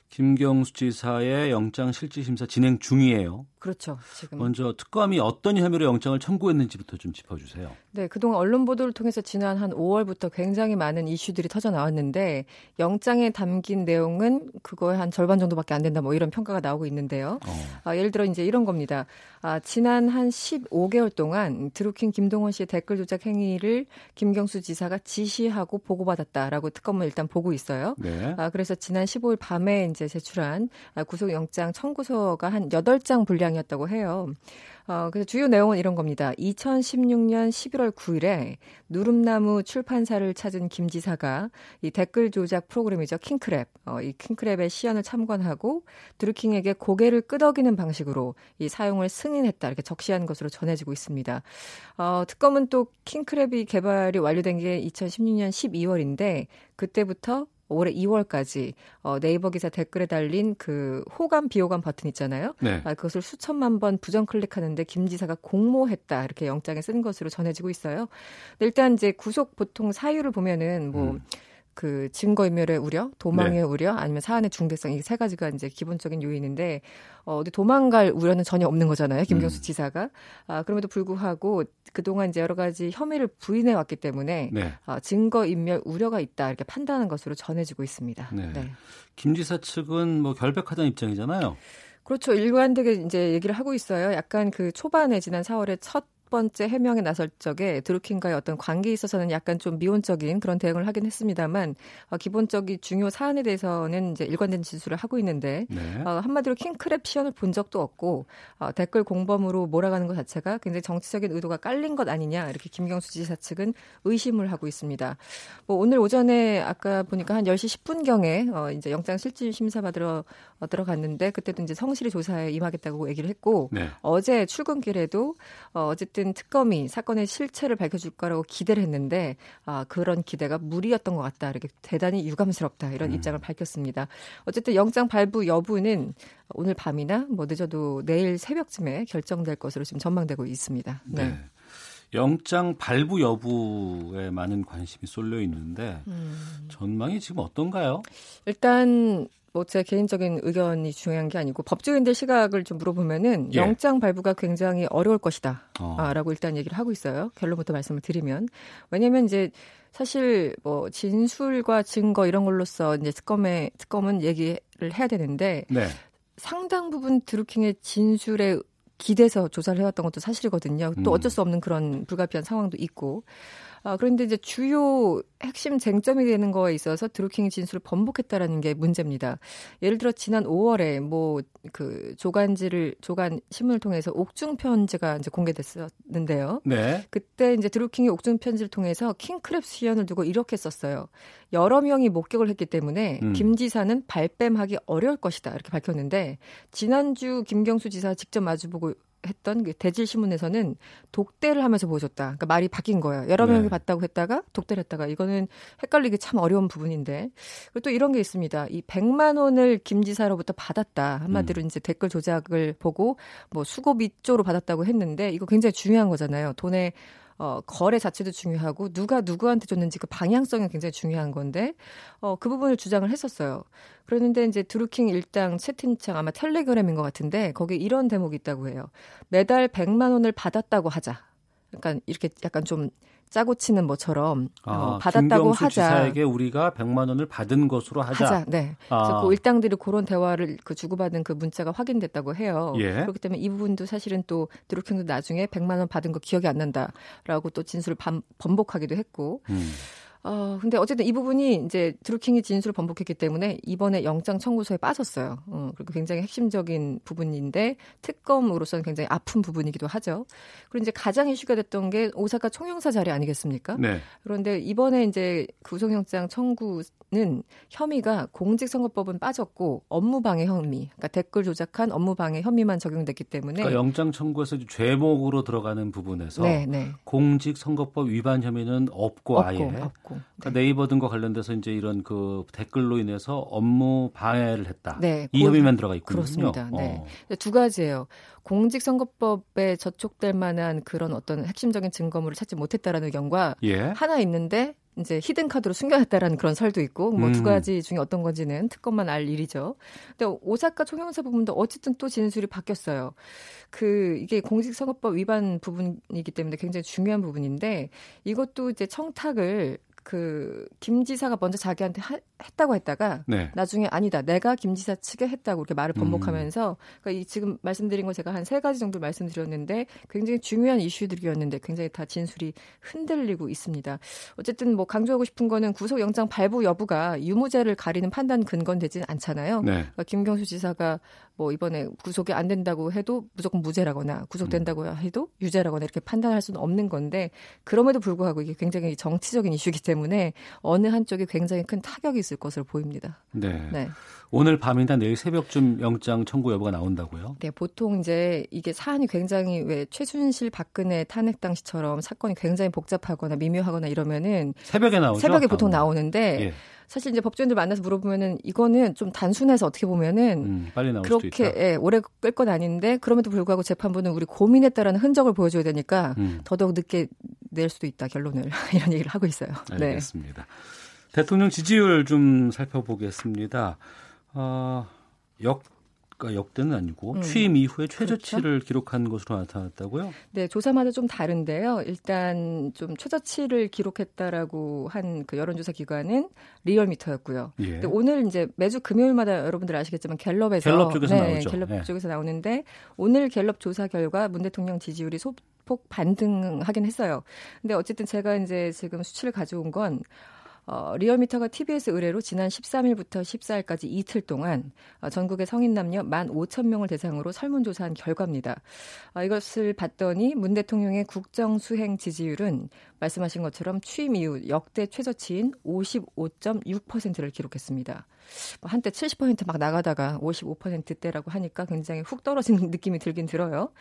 김경수 지사의 영장 실질 심사 진행 중이에요. 그렇죠. 지금 먼저 특검이 어떤 혐의로 영장을 청구했는지부터 좀 짚어주세요. 네, 그동안 언론 보도를 통해서 지난 한 5월부터 굉장히 많은 이슈들이 터져 나왔는데 영장에 담긴 내용은 그거의 한 절반 정도밖에 안 된다 뭐 이런 평가가 나오고 있는데요. 어. 아, 예를 들어 이제 이런 겁니다. 아, 지난 한 15개월 동안 드루킹 김동원 씨의 댓글 조작 행위를 김경수 지사가 지시하고 보고받았다라고 특검은 일단 보고 있어요. 네. 아, 그래서 지난 15일 밤에 이제 제출한 아, 구속영장 청구서가 한 8장 분량 이었다고 해요. 어, 그래서 주요 내용은 이런 겁니다. 2016년 11월 9일에 누름나무 출판사를 찾은 김 지사가 이 댓글 조작 프로그램이죠. 킹크랩. 어, 이 킹크랩의 시연을 참관하고 드루킹에게 고개를 끄덕이는 방식으로 이 사용을 승인했다. 이렇게 적시한 것으로 전해지고 있습니다. 어, 특검은 또 킹크랩이 개발이 완료된 게 2016년 12월인데 그때부터 올해 2월까지 어, 네이버 기사 댓글에 달린 그 호감 비호감 버튼 있잖아요. 네. 아, 그것을 수천만 번 부정 클릭하는데 김 지사가 공모했다 이렇게 영장에 쓴 것으로 전해지고 있어요. 일단 이제 구속 보통 사유를 보면은 뭐 음. 그 증거인멸의 우려, 도망의 네. 우려, 아니면 사안의 중대성 이 세 가지가 이제 기본적인 요인인데 어, 어디 도망갈 우려는 전혀 없는 거잖아요. 김경수 음. 지사가 아, 그럼에도 불구하고 그동안 이제 여러 가지 혐의를 부인해 왔기 때문에 네. 아, 증거인멸 우려가 있다 이렇게 판단하는 것으로 전해지고 있습니다. 네. 김 지사 측은 뭐 결백하다는 입장이잖아요. 그렇죠. 일관되게 이제 얘기를 하고 있어요. 약간 그 초반에 지난 4월에 첫 번째 해명에 나설 적에 드루킹과의 어떤 관계에 있어서는 약간 좀 미온적인 그런 대응을 하긴 했습니다만 어, 기본적인 중요 사안에 대해서는 이제 일관된 진술을 하고 있는데 네. 어, 한마디로 킹크랩 시연을 본 적도 없고 어, 댓글 공범으로 몰아가는 것 자체가 굉장히 정치적인 의도가 깔린 것 아니냐 이렇게 김경수 지사 측은 의심을 하고 있습니다. 뭐 오늘 오전에 아까 보니까 한 10시 10분경에 어, 이제 영장 실질 심사 받으러 어, 들어갔는데 그때도 이제 성실히 조사에 임하겠다고 얘기를 했고 네. 어제 출근길에도 어, 어쨌든 특검이 사건의 실체를 밝혀줄 거라고 기대를 했는데 아, 그런 기대가 무리였던 것 같다. 이렇게 대단히 유감스럽다. 이런 음. 입장을 밝혔습니다. 어쨌든 영장 발부 여부는 오늘 밤이나 뭐 늦어도 내일 새벽쯤에 결정될 것으로 지금 전망되고 있습니다. 네. 네. 영장 발부 여부에 많은 관심이 쏠려 있는데 음. 전망이 지금 어떤가요? 일단 뭐 제 개인적인 의견이 중요한 게 아니고 법조인들 시각을 좀 물어보면은 예. 영장 발부가 굉장히 어려울 것이다. 어. 아, 라고 일단 얘기를 하고 있어요. 결론부터 말씀을 드리면. 왜냐면 이제 사실 뭐 진술과 증거 이런 걸로써 이제 특검에 특검은 얘기를 해야 되는데 네. 상당 부분 드루킹의 진술에 기대서 조사를 해왔던 것도 사실이거든요. 또 음. 어쩔 수 없는 그런 불가피한 상황도 있고. 아, 그런데 이제 주요 핵심 쟁점이 되는 거에 있어서 드루킹이 진술을 번복했다라는 게 문제입니다. 예를 들어 지난 5월에 뭐 그 조간지를 조간 신문을 통해서 옥중 편지가 이제 공개됐었는데요. 네. 그때 이제 드루킹이 옥중 편지를 통해서 킹크랩 수연을 두고 이렇게 썼어요. 여러 명이 목격을 했기 때문에 음. 김 지사는 발뺌하기 어려울 것이다 이렇게 밝혔는데 지난주 김경수 지사 직접 마주보고 했던 그 대질 신문에서는 독대를 하면서 보여줬다. 그러니까 말이 바뀐 거예요. 여러 네. 명이 봤다고 했다가 독대를 했다가 이거는 헷갈리기 참 어려운 부분인데 그리고 또 이런 게 있습니다. 이 100만 원을 김 지사로부터 받았다. 한마디로 이제 댓글 조작을 보고 뭐 수고 밑조로 받았다고 했는데 이거 굉장히 중요한 거잖아요. 돈의 어, 거래 자체도 중요하고 누가 누구한테 줬는지 그 방향성이 굉장히 중요한 건데 어, 그 부분을 주장을 했었어요. 그랬는데 이제 드루킹 일당 채팅창 아마 텔레그램인 것 같은데 거기에 이런 대목이 있다고 해요. 매달 100만 원을 받았다고 하자. 약간 이렇게 약간 좀 짜고 치는 뭐처럼 아, 어, 받았다고 하자. 지사에게 우리가 100만 원을 받은 것으로 하자. 하자. 네. 그래서 아. 그 일당들이 그런 대화를 그 주고받은 그 문자가 확인됐다고 해요. 예. 그렇기 때문에 이 부분도 사실은 또 드루킹도 나중에 100만 원 받은 거 기억이 안 난다라고 또 진술을 반, 번복하기도 했고. 음. 어, 근데 어쨌든 이 부분이 이제 드루킹이 진술을 번복했기 때문에 이번에 영장 청구서에 빠졌어요. 어, 그리고 굉장히 핵심적인 부분인데 특검으로서는 굉장히 아픈 부분이기도 하죠. 그리고 이제 가장 이슈가 됐던 게 오사카 총영사 자리 아니겠습니까? 네. 그런데 이번에 이제 구속영장 청구 는 혐의가 공직선거법은 빠졌고 업무방해 혐의, 그러니까 댓글 조작한 업무방해 혐의만 적용됐기 때문에 그러니까 영장 청구에서 죄목으로 들어가는 부분에서 네, 네. 공직선거법 위반 혐의는 없고, 아예 없고, 없고. 그러니까 네이버 등과 관련돼서 이제 이런 그 댓글로 인해서 업무 방해를 했다. 네, 이 그- 혐의만 들어가 있군요. 그렇습니다. 네. 어. 두 가지예요. 공직선거법에 저촉될 만한 그런 어떤 핵심적인 증거물을 찾지 못했다라는 의견과 예. 하나 있는데 이제 히든 카드로 숨겨놨다라는 그런 설도 있고 뭐두 음. 가지 중에 어떤 건지는 특검만 알 일이죠. 근데 오사카 총영사 부분도 어쨌든 또 진술이 바뀌었어요. 그 이게 공직선거법 위반 부분이기 때문에 굉장히 중요한 부분인데 이것도 이제 청탁을 그 김 지사가 먼저 자기한테 하, 했다고 했다가 네. 나중에 아니다 내가 김 지사 측에 했다고 이렇게 말을 음. 번복하면서 그러니까 이 지금 말씀드린 거 제가 한 세 가지 정도 말씀드렸는데 굉장히 중요한 이슈들이었는데 굉장히 다 진술이 흔들리고 있습니다. 어쨌든 뭐 강조하고 싶은 거는 구속영장 발부 여부가 유무죄를 가리는 판단 근거는 되진 않잖아요. 네. 그러니까 김경수 지사가 뭐 이번에 구속이 안 된다고 해도 무조건 무죄라거나 구속된다고 음. 해도 유죄라거나 이렇게 판단할 수는 없는 건데 그럼에도 불구하고 이게 굉장히 정치적인 이슈이기 때문에 어느 한쪽에 굉장히 큰 타격이 있을 것으로 보입니다. 네. 네. 오늘 밤이나 내일 새벽쯤 영장 청구 여부가 나온다고요? 네, 보통 이제 이게 사안이 굉장히 왜 최순실 박근혜 탄핵 당시처럼 사건이 굉장히 복잡하거나 미묘하거나 이러면은 새벽에 나오죠? 새벽에 보통 아, 나오는데 예. 사실 이제 법조인들 만나서 물어보면은 이거는 좀 단순해서 어떻게 보면은 음, 빨리 나올 그렇게. 예, 오래 끌 건 아닌데 그럼에도 불구하고 재판부는 우리 고민했다라는 흔적을 보여줘야 되니까 음, 더더욱 늦게 낼 수도 있다 결론을 이런 얘기를 하고 있어요. 네. 알겠습니다. 대통령 지지율 좀 살펴보겠습니다. 어, 역, 그러니까 역대는 아니고 음. 취임 이후에 최저치를 기록한 것으로 나타났다고요? 네, 조사마다 좀 다른데요. 일단 좀 최저치를 기록했다라고 한 그 여론조사 기관은 리얼미터였고요. 예. 근데 오늘 이제 매주 금요일마다 여러분들 아시겠지만 갤럽에서 갤럽 쪽에서 네, 나오죠. 갤럽 네. 쪽에서 나오는데 오늘 갤럽 조사 결과 문 대통령 지지율이 소폭 반등하긴 했어요. 근데 어쨌든 제가 이제 지금 수치를 가져온 건 어, 리얼미터가 TBS 의뢰로 지난 13일부터 14일까지 이틀 동안 어, 전국의 성인 남녀 1만 5천 명을 대상으로 설문조사한 결과입니다. 어, 이것을 봤더니 문 대통령의 국정 수행 지지율은 말씀하신 것처럼 취임 이후 역대 최저치인 55.6%를 기록했습니다. 뭐 한때 70%막 나가다가 55%대라고 하니까 굉장히 훅 떨어지는 느낌이 들긴 들어요.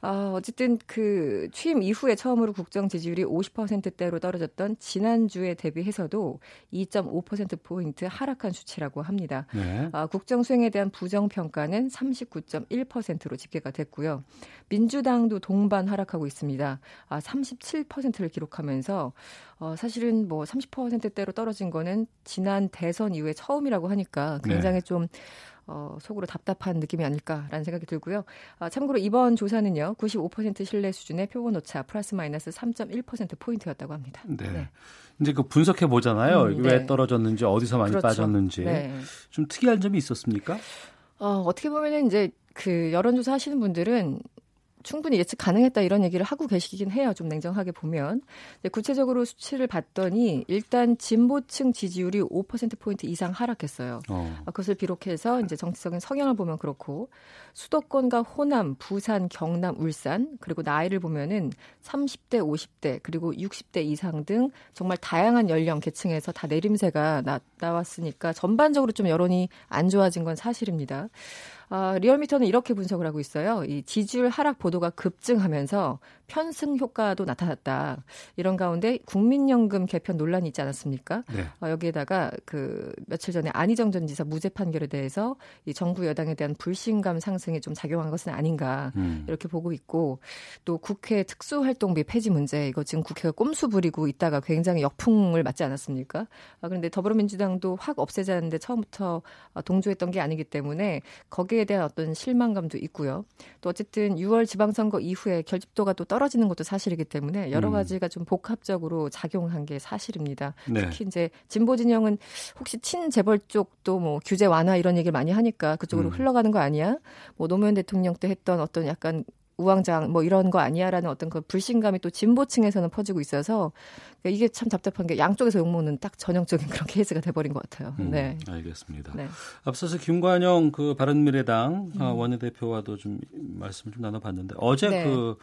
아, 어쨌든 그 취임 이후에 처음으로 국정 지지율이 50%대로 떨어졌던 지난주에 대비해서도 2.5%포인트 하락한 수치라고 합니다. 네. 아, 국정 수행에 대한 부정 평가는 39.1%로 집계가 됐고요. 민주당도 동반 하락하고 있습니다. 아, 37%를 기록하면서 어, 사실은 뭐 30%대로 떨어진 거는 지난 대선 이후에 처음이라고 하니까 굉장히 좀 어, 속으로 답답한 느낌이 아닐까라는 생각이 들고요. 아, 참고로 이번 조사는요, 95% 신뢰 수준의 표본 오차 플러스 마이너스 3.1% 포인트였다고 합니다. 네. 이제 그 분석해 보잖아요. 음, 왜 네. 떨어졌는지 어디서 많이 그렇죠. 빠졌는지 네. 좀 특이한 점이 있었습니까? 어, 어떻게 보면은 이제 그 여론조사 하시는 분들은 충분히 예측 가능했다 이런 얘기를 하고 계시긴 해요. 좀 냉정하게 보면. 구체적으로 수치를 봤더니 일단 진보층 지지율이 5%포인트 이상 하락했어요. 어. 아, 그것을 비롯해서 이제 정치적인 성향을 보면 그렇고 수도권과 호남, 부산, 경남, 울산 그리고 나이를 보면은 30대, 50대 그리고 60대 이상 등 정말 다양한 연령 계층에서 다 내림세가 나, 나왔으니까 전반적으로 좀 여론이 안 좋아진 건 사실입니다. 아, 리얼미터는 이렇게 분석을 하고 있어요. 이 지지율 하락 보도가 급증하면서 편승 효과도 나타났다. 이런 가운데 국민연금 개편 논란이 있지 않았습니까? 네. 어, 여기에다가 그 며칠 전에 안희정 전 지사 무죄 판결에 대해서 이 정부 여당에 대한 불신감 상승에 좀 작용한 것은 아닌가 음. 이렇게 보고 있고 또 국회 특수활동비 폐지 문제 이거 지금 국회가 꼼수 부리고 있다가 굉장히 역풍을 맞지 않았습니까? 아, 그런데 더불어민주당도 확 없애자는데 처음부터 동조했던 게 아니기 때문에 거기에 대한 어떤 실망감도 있고요. 또 어쨌든 6월 지방선거 이후에 결집도가 또 떨어지는 것도 사실이기 때문에 여러 음. 가지가 좀 복합적으로 작용한 게 사실입니다. 네. 특히 이제 진보 진영은 혹시 친재벌 쪽도 뭐 규제 완화 이런 얘기를 많이 하니까 그쪽으로 음. 흘러가는 거 아니야? 뭐 노무현 대통령 때 했던 어떤 약간 우왕좌왕 뭐 이런 거 아니야라는 어떤 그 불신감이 또 진보층에서는 퍼지고 있어서 그러니까 이게 참 답답한 게 양쪽에서 욕먹는 딱 전형적인 그런 케이스가 돼버린 것 같아요. 음, 네. 알겠습니다. 네. 앞서서 김관영 그 바른미래당 음. 원내대표와도 좀 말씀을 좀 나눠봤는데 어제 네. 그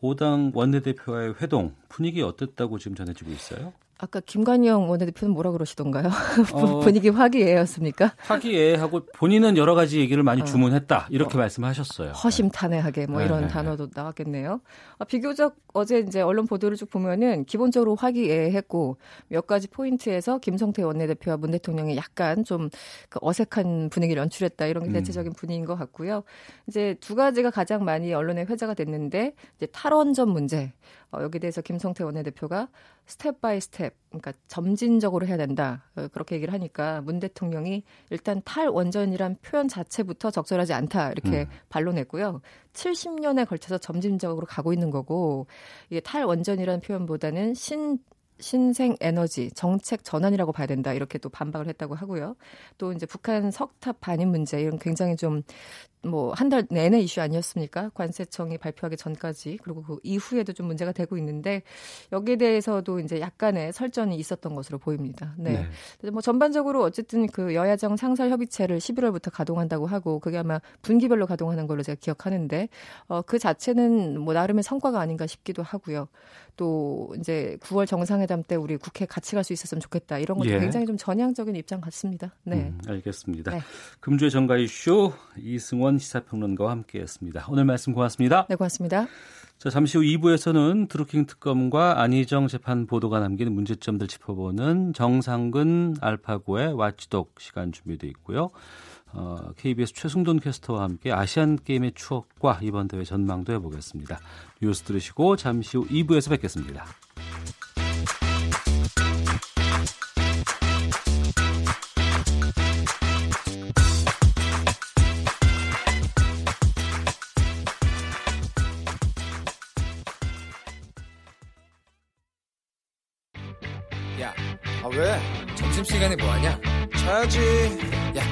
5당 원내대표와의 회동 분위기 어땠다고 지금 전해지고 있어요? 아까 김관영 원내대표는 뭐라 그러시던가요? 어, 분위기 화기애애였습니까? 화기애애하고 본인은 여러 가지 얘기를 많이 어. 주문했다 이렇게 어. 말씀하셨어요. 허심탄회하게 뭐 네. 이런 네. 단어도 나왔겠네요. 아, 비교적 어제 이제 언론 보도를 쭉 보면은 기본적으로 화기애애했고 몇 가지 포인트에서 김성태 원내대표와 문 대통령이 약간 좀 그 어색한 분위기를 연출했다 이런 게 음. 대체적인 분위기인 것 같고요. 이제 두 가지가 가장 많이 언론에 회자가 됐는데 이제 탈원전 문제. 어, 여기에 대해서 김성태 원내대표가 step by step, 그러니까 점진적으로 해야 된다. 어, 그렇게 얘기를 하니까 문 대통령이 일단 탈원전이란 표현 자체부터 적절하지 않다. 이렇게 음. 반론했고요. 70년에 걸쳐서 점진적으로 가고 있는 거고, 이게 탈원전이라는 표현보다는 신 신생 에너지 정책 전환이라고 봐야 된다 이렇게 또 반박을 했다고 하고요. 또 이제 북한 석탑 반입 문제 이런 굉장히 좀 뭐 한 달 내내 이슈 아니었습니까? 관세청이 발표하기 전까지 그리고 그 이후에도 좀 문제가 되고 있는데 여기에 대해서도 이제 약간의 설전이 있었던 것으로 보입니다. 네. 네. 뭐 전반적으로 어쨌든 그 여야정 상설 협의체를 11월부터 가동한다고 하고 그게 아마 분기별로 가동하는 걸로 제가 기억하는데 어, 그 자체는 뭐 나름의 성과가 아닌가 싶기도 하고요. 또 이제 9월 정상회담 때 우리 국회 같이 갈 수 있었으면 좋겠다 이런 것도 예. 굉장히 좀 전향적인 입장 같습니다. 네. 음, 알겠습니다. 네. 금주의 정가 이슈 이승원 시사평론가와 함께했습니다. 오늘 말씀 고맙습니다. 네, 고맙습니다. 자, 잠시 후 2부에서는 드루킹 특검과 안희정 재판 보도가 남긴 문제점들 짚어보는 정상근 알파고의 와치독 시간 준비되어 있고요. 어, KBS 최승돈 캐스터와 함께 아시안 게임의 추억과 이번 대회 전망도 해보겠습니다. 뉴스 들으시고 잠시 후 2부에서 뵙겠습니다. 왜? 점심시간에 뭐하냐? 자야지.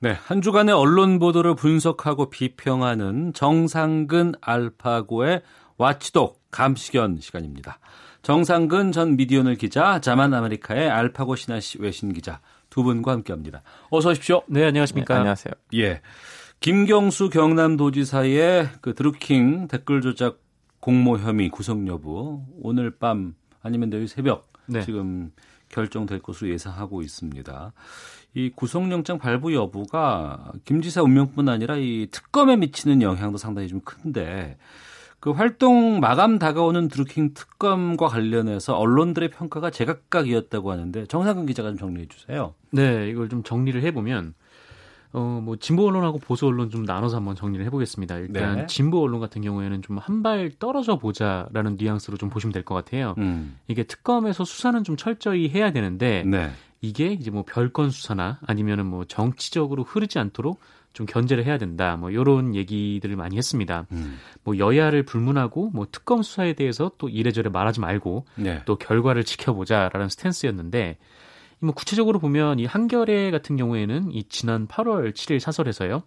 네, 한 주간의 언론 보도를 분석하고 비평하는 정상근 알파고의 watchdog 감시견 시간입니다. 정상근 전 미디어오늘 기자, 자만 아메리카의 알파고 시나씨 외신 기자 두 분과 함께합니다. 어서 오십시오. 네, 안녕하십니까. 네, 안녕하세요. 예, 김경수 경남도지사의 그 드루킹 댓글 조작 공모 혐의 구성 여부 오늘 밤 아니면 내일 새벽 네. 지금 결정될 것으로 예상하고 있습니다. 이 구속영장 발부 여부가 김 지사 운명뿐 아니라 이 특검에 미치는 영향도 상당히 좀 큰데 그 활동 마감 다가오는 드루킹 특검과 관련해서 언론들의 평가가 제각각이었다고 하는데 정상근 기자가 좀 정리해 주세요. 네, 이걸 좀 정리를 해보면 어, 뭐, 진보 언론하고 보수 언론 좀 나눠서 한번 정리를 해보겠습니다. 일단, 네. 진보 언론 같은 경우에는 좀 한 발 떨어져 보자라는 뉘앙스로 좀 보시면 될 것 같아요. 음. 이게 특검에서 수사는 좀 철저히 해야 되는데, 네. 이게 이제 뭐 별건 수사나 아니면은 뭐 정치적으로 흐르지 않도록 좀 견제를 해야 된다. 뭐 요런 얘기들을 많이 했습니다. 음. 뭐 여야를 불문하고 뭐 특검 수사에 대해서 또 이래저래 말하지 말고 네. 또 결과를 지켜보자라는 스탠스였는데 뭐 구체적으로 보면 이 한겨레 같은 경우에는 이 지난 8월 7일 사설에서요.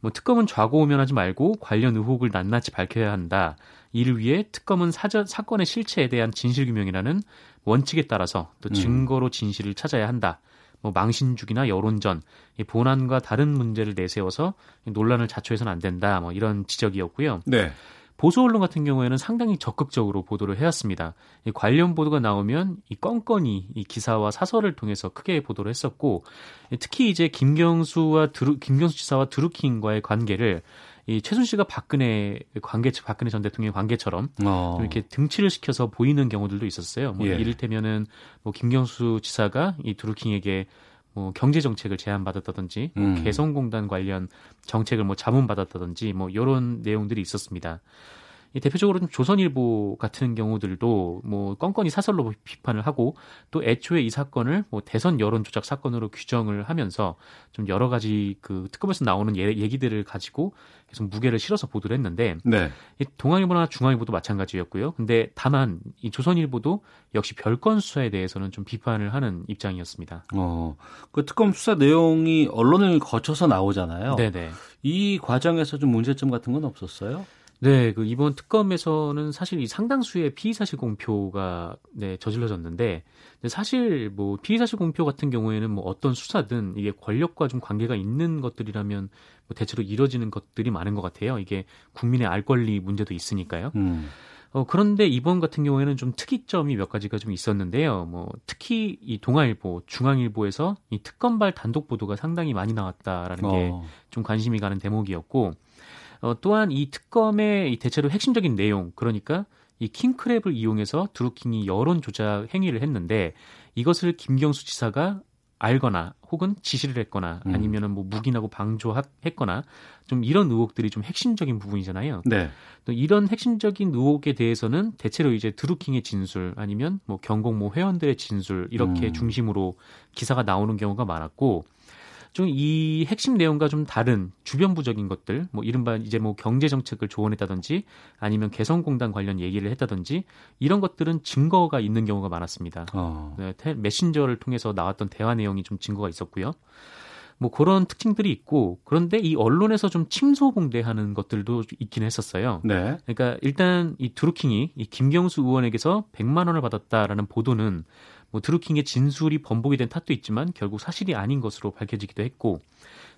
뭐 특검은 좌고우면하지 말고 관련 의혹을 낱낱이 밝혀야 한다. 이를 위해 특검은 사전 사건의 실체에 대한 진실 규명이라는 원칙에 따라서 또 음. 증거로 진실을 찾아야 한다. 뭐 망신주기나 여론전, 이 본안과 다른 문제를 내세워서 논란을 자초해서는 안 된다. 뭐 이런 지적이었고요. 네. 보수 언론 같은 경우에는 상당히 적극적으로 보도를 해왔습니다. 이 관련 보도가 나오면 이 건건이 이 기사와 사설을 통해서 크게 보도를 했었고 특히 이제 김경수와 드루, 김경수 지사와 드루킹과의 관계를 이 최순실과 박근혜 관계 박근혜 전 대통령의 관계처럼 어. 좀 이렇게 등치를 시켜서 보이는 경우들도 있었어요. 뭐 예. 이를테면은 뭐 김경수 지사가 이 드루킹에게 뭐 경제 정책을 제안받았다든지 뭐 음. 개성공단 관련 정책을 뭐 자문받았다든지 뭐 이런 내용들이 있었습니다. 이 대표적으로 좀 조선일보 같은 경우들도 뭐 건건이 사설로 비판을 하고 또 애초에 이 사건을 뭐 대선 여론 조작 사건으로 규정을 하면서 좀 여러 가지 그 특검에서 나오는 예- 얘기들을 가지고 계속 무게를 실어서 보도를 했는데 네. 이 동아일보나 중앙일보도 마찬가지였고요. 근데 다만 이 조선일보도 역시 별건 수사에 대해서는 좀 비판을 하는 입장이었습니다. 어, 그 특검 수사 내용이 언론을 거쳐서 나오잖아요. 네네. 이 과정에서 좀 문제점 같은 건 없었어요? 네, 그 이번 특검에서는 사실 이 상당수의 피의 사실 공표가 네, 저질러졌는데 사실 뭐 피의 사실 공표 같은 경우에는 뭐 어떤 수사든 이게 권력과 좀 관계가 있는 것들이라면 뭐 대체로 이뤄지는 것들이 많은 것 같아요. 이게 국민의 알 권리 문제도 있으니까요. 음. 어, 그런데 이번 같은 경우에는 좀 특이점이 몇 가지가 좀 있었는데요. 뭐, 특히 이 동아일보, 중앙일보에서 이 특검발 단독 보도가 상당히 많이 나왔다라는 게 어. 좀 관심이 가는 대목이었고, 어, 또한 이 특검의 이 대체로 핵심적인 내용, 그러니까 이 킹크랩을 이용해서 드루킹이 여론 조작 행위를 했는데 이것을 김경수 지사가 알거나 혹은 지시를 했거나 음. 아니면은 뭐 묵인하고 방조했거나 좀 이런 의혹들이 좀 핵심적인 부분이잖아요. 네. 또 이런 핵심적인 의혹에 대해서는 대체로 이제 드루킹의 진술 아니면 뭐 경공모 회원들의 진술 이렇게 음. 중심으로 기사가 나오는 경우가 많았고 좀 이 핵심 내용과 좀 다른 주변부적인 것들 뭐 이른바 이제 뭐 경제 정책을 조언했다든지 아니면 개성공단 관련 얘기를 했다든지 이런 것들은 증거가 있는 경우가 많았습니다. 어. 네, 테- 메신저를 통해서 나왔던 대화 내용이 좀 증거가 있었고요. 뭐 그런 특징들이 있고 그런데 이 언론에서 좀 침소봉대하는 것들도 있긴 했었어요. 네. 그러니까 일단 이 드루킹이 이 김경수 의원에게서 100만 원을 받았다라는 보도는 뭐 드루킹의 진술이 번복이 된 탓도 있지만 결국 사실이 아닌 것으로 밝혀지기도 했고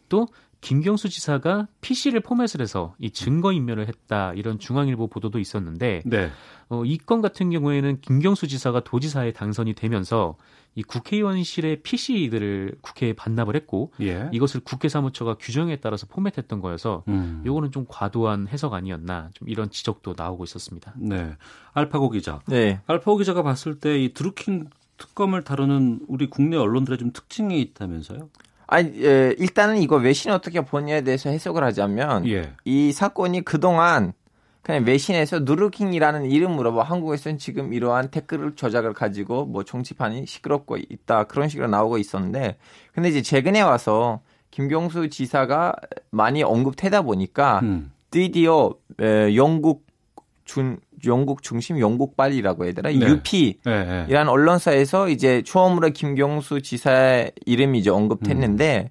또 김경수 지사가 PC를 포맷을 해서 이 증거 인멸을 했다 이런 중앙일보 보도도 있었는데 네. 어, 이 건 같은 경우에는 김경수 지사가 도지사에 당선이 되면서 이 국회의원실의 PC들을 국회에 반납을 했고 예. 이것을 국회 사무처가 규정에 따라서 포맷했던 거여서 음. 요거는 좀 과도한 해석 아니었나 좀 이런 지적도 나오고 있었습니다. 네. 알파고 기자. 네. 알파고 기자가 봤을 때 이 드루킹 특검을 다루는 우리 국내 언론들의 좀 특징이 있다면서요? 아니, 예, 일단은 이거 외신 어떻게 보냐에 대해서 해석을 하자면 예. 이 사건이 그동안 그냥 외신에서 누르킹이라는 이름으로 뭐 한국에서는 지금 이러한 댓글 조작을 가지고 뭐 정치판이 시끄럽고 있다 그런 식으로 나오고 있었는데 근데 이제 최근에 와서 김경수 지사가 많이 언급되다 보니까 음. 드디어 에, 영국 준 영국 중심 영국발이라고 해야 되나 네. UP 네, 네. 이란 언론사에서 이제 처음으로 김경수 지사의 이름이 이제 언급됐는데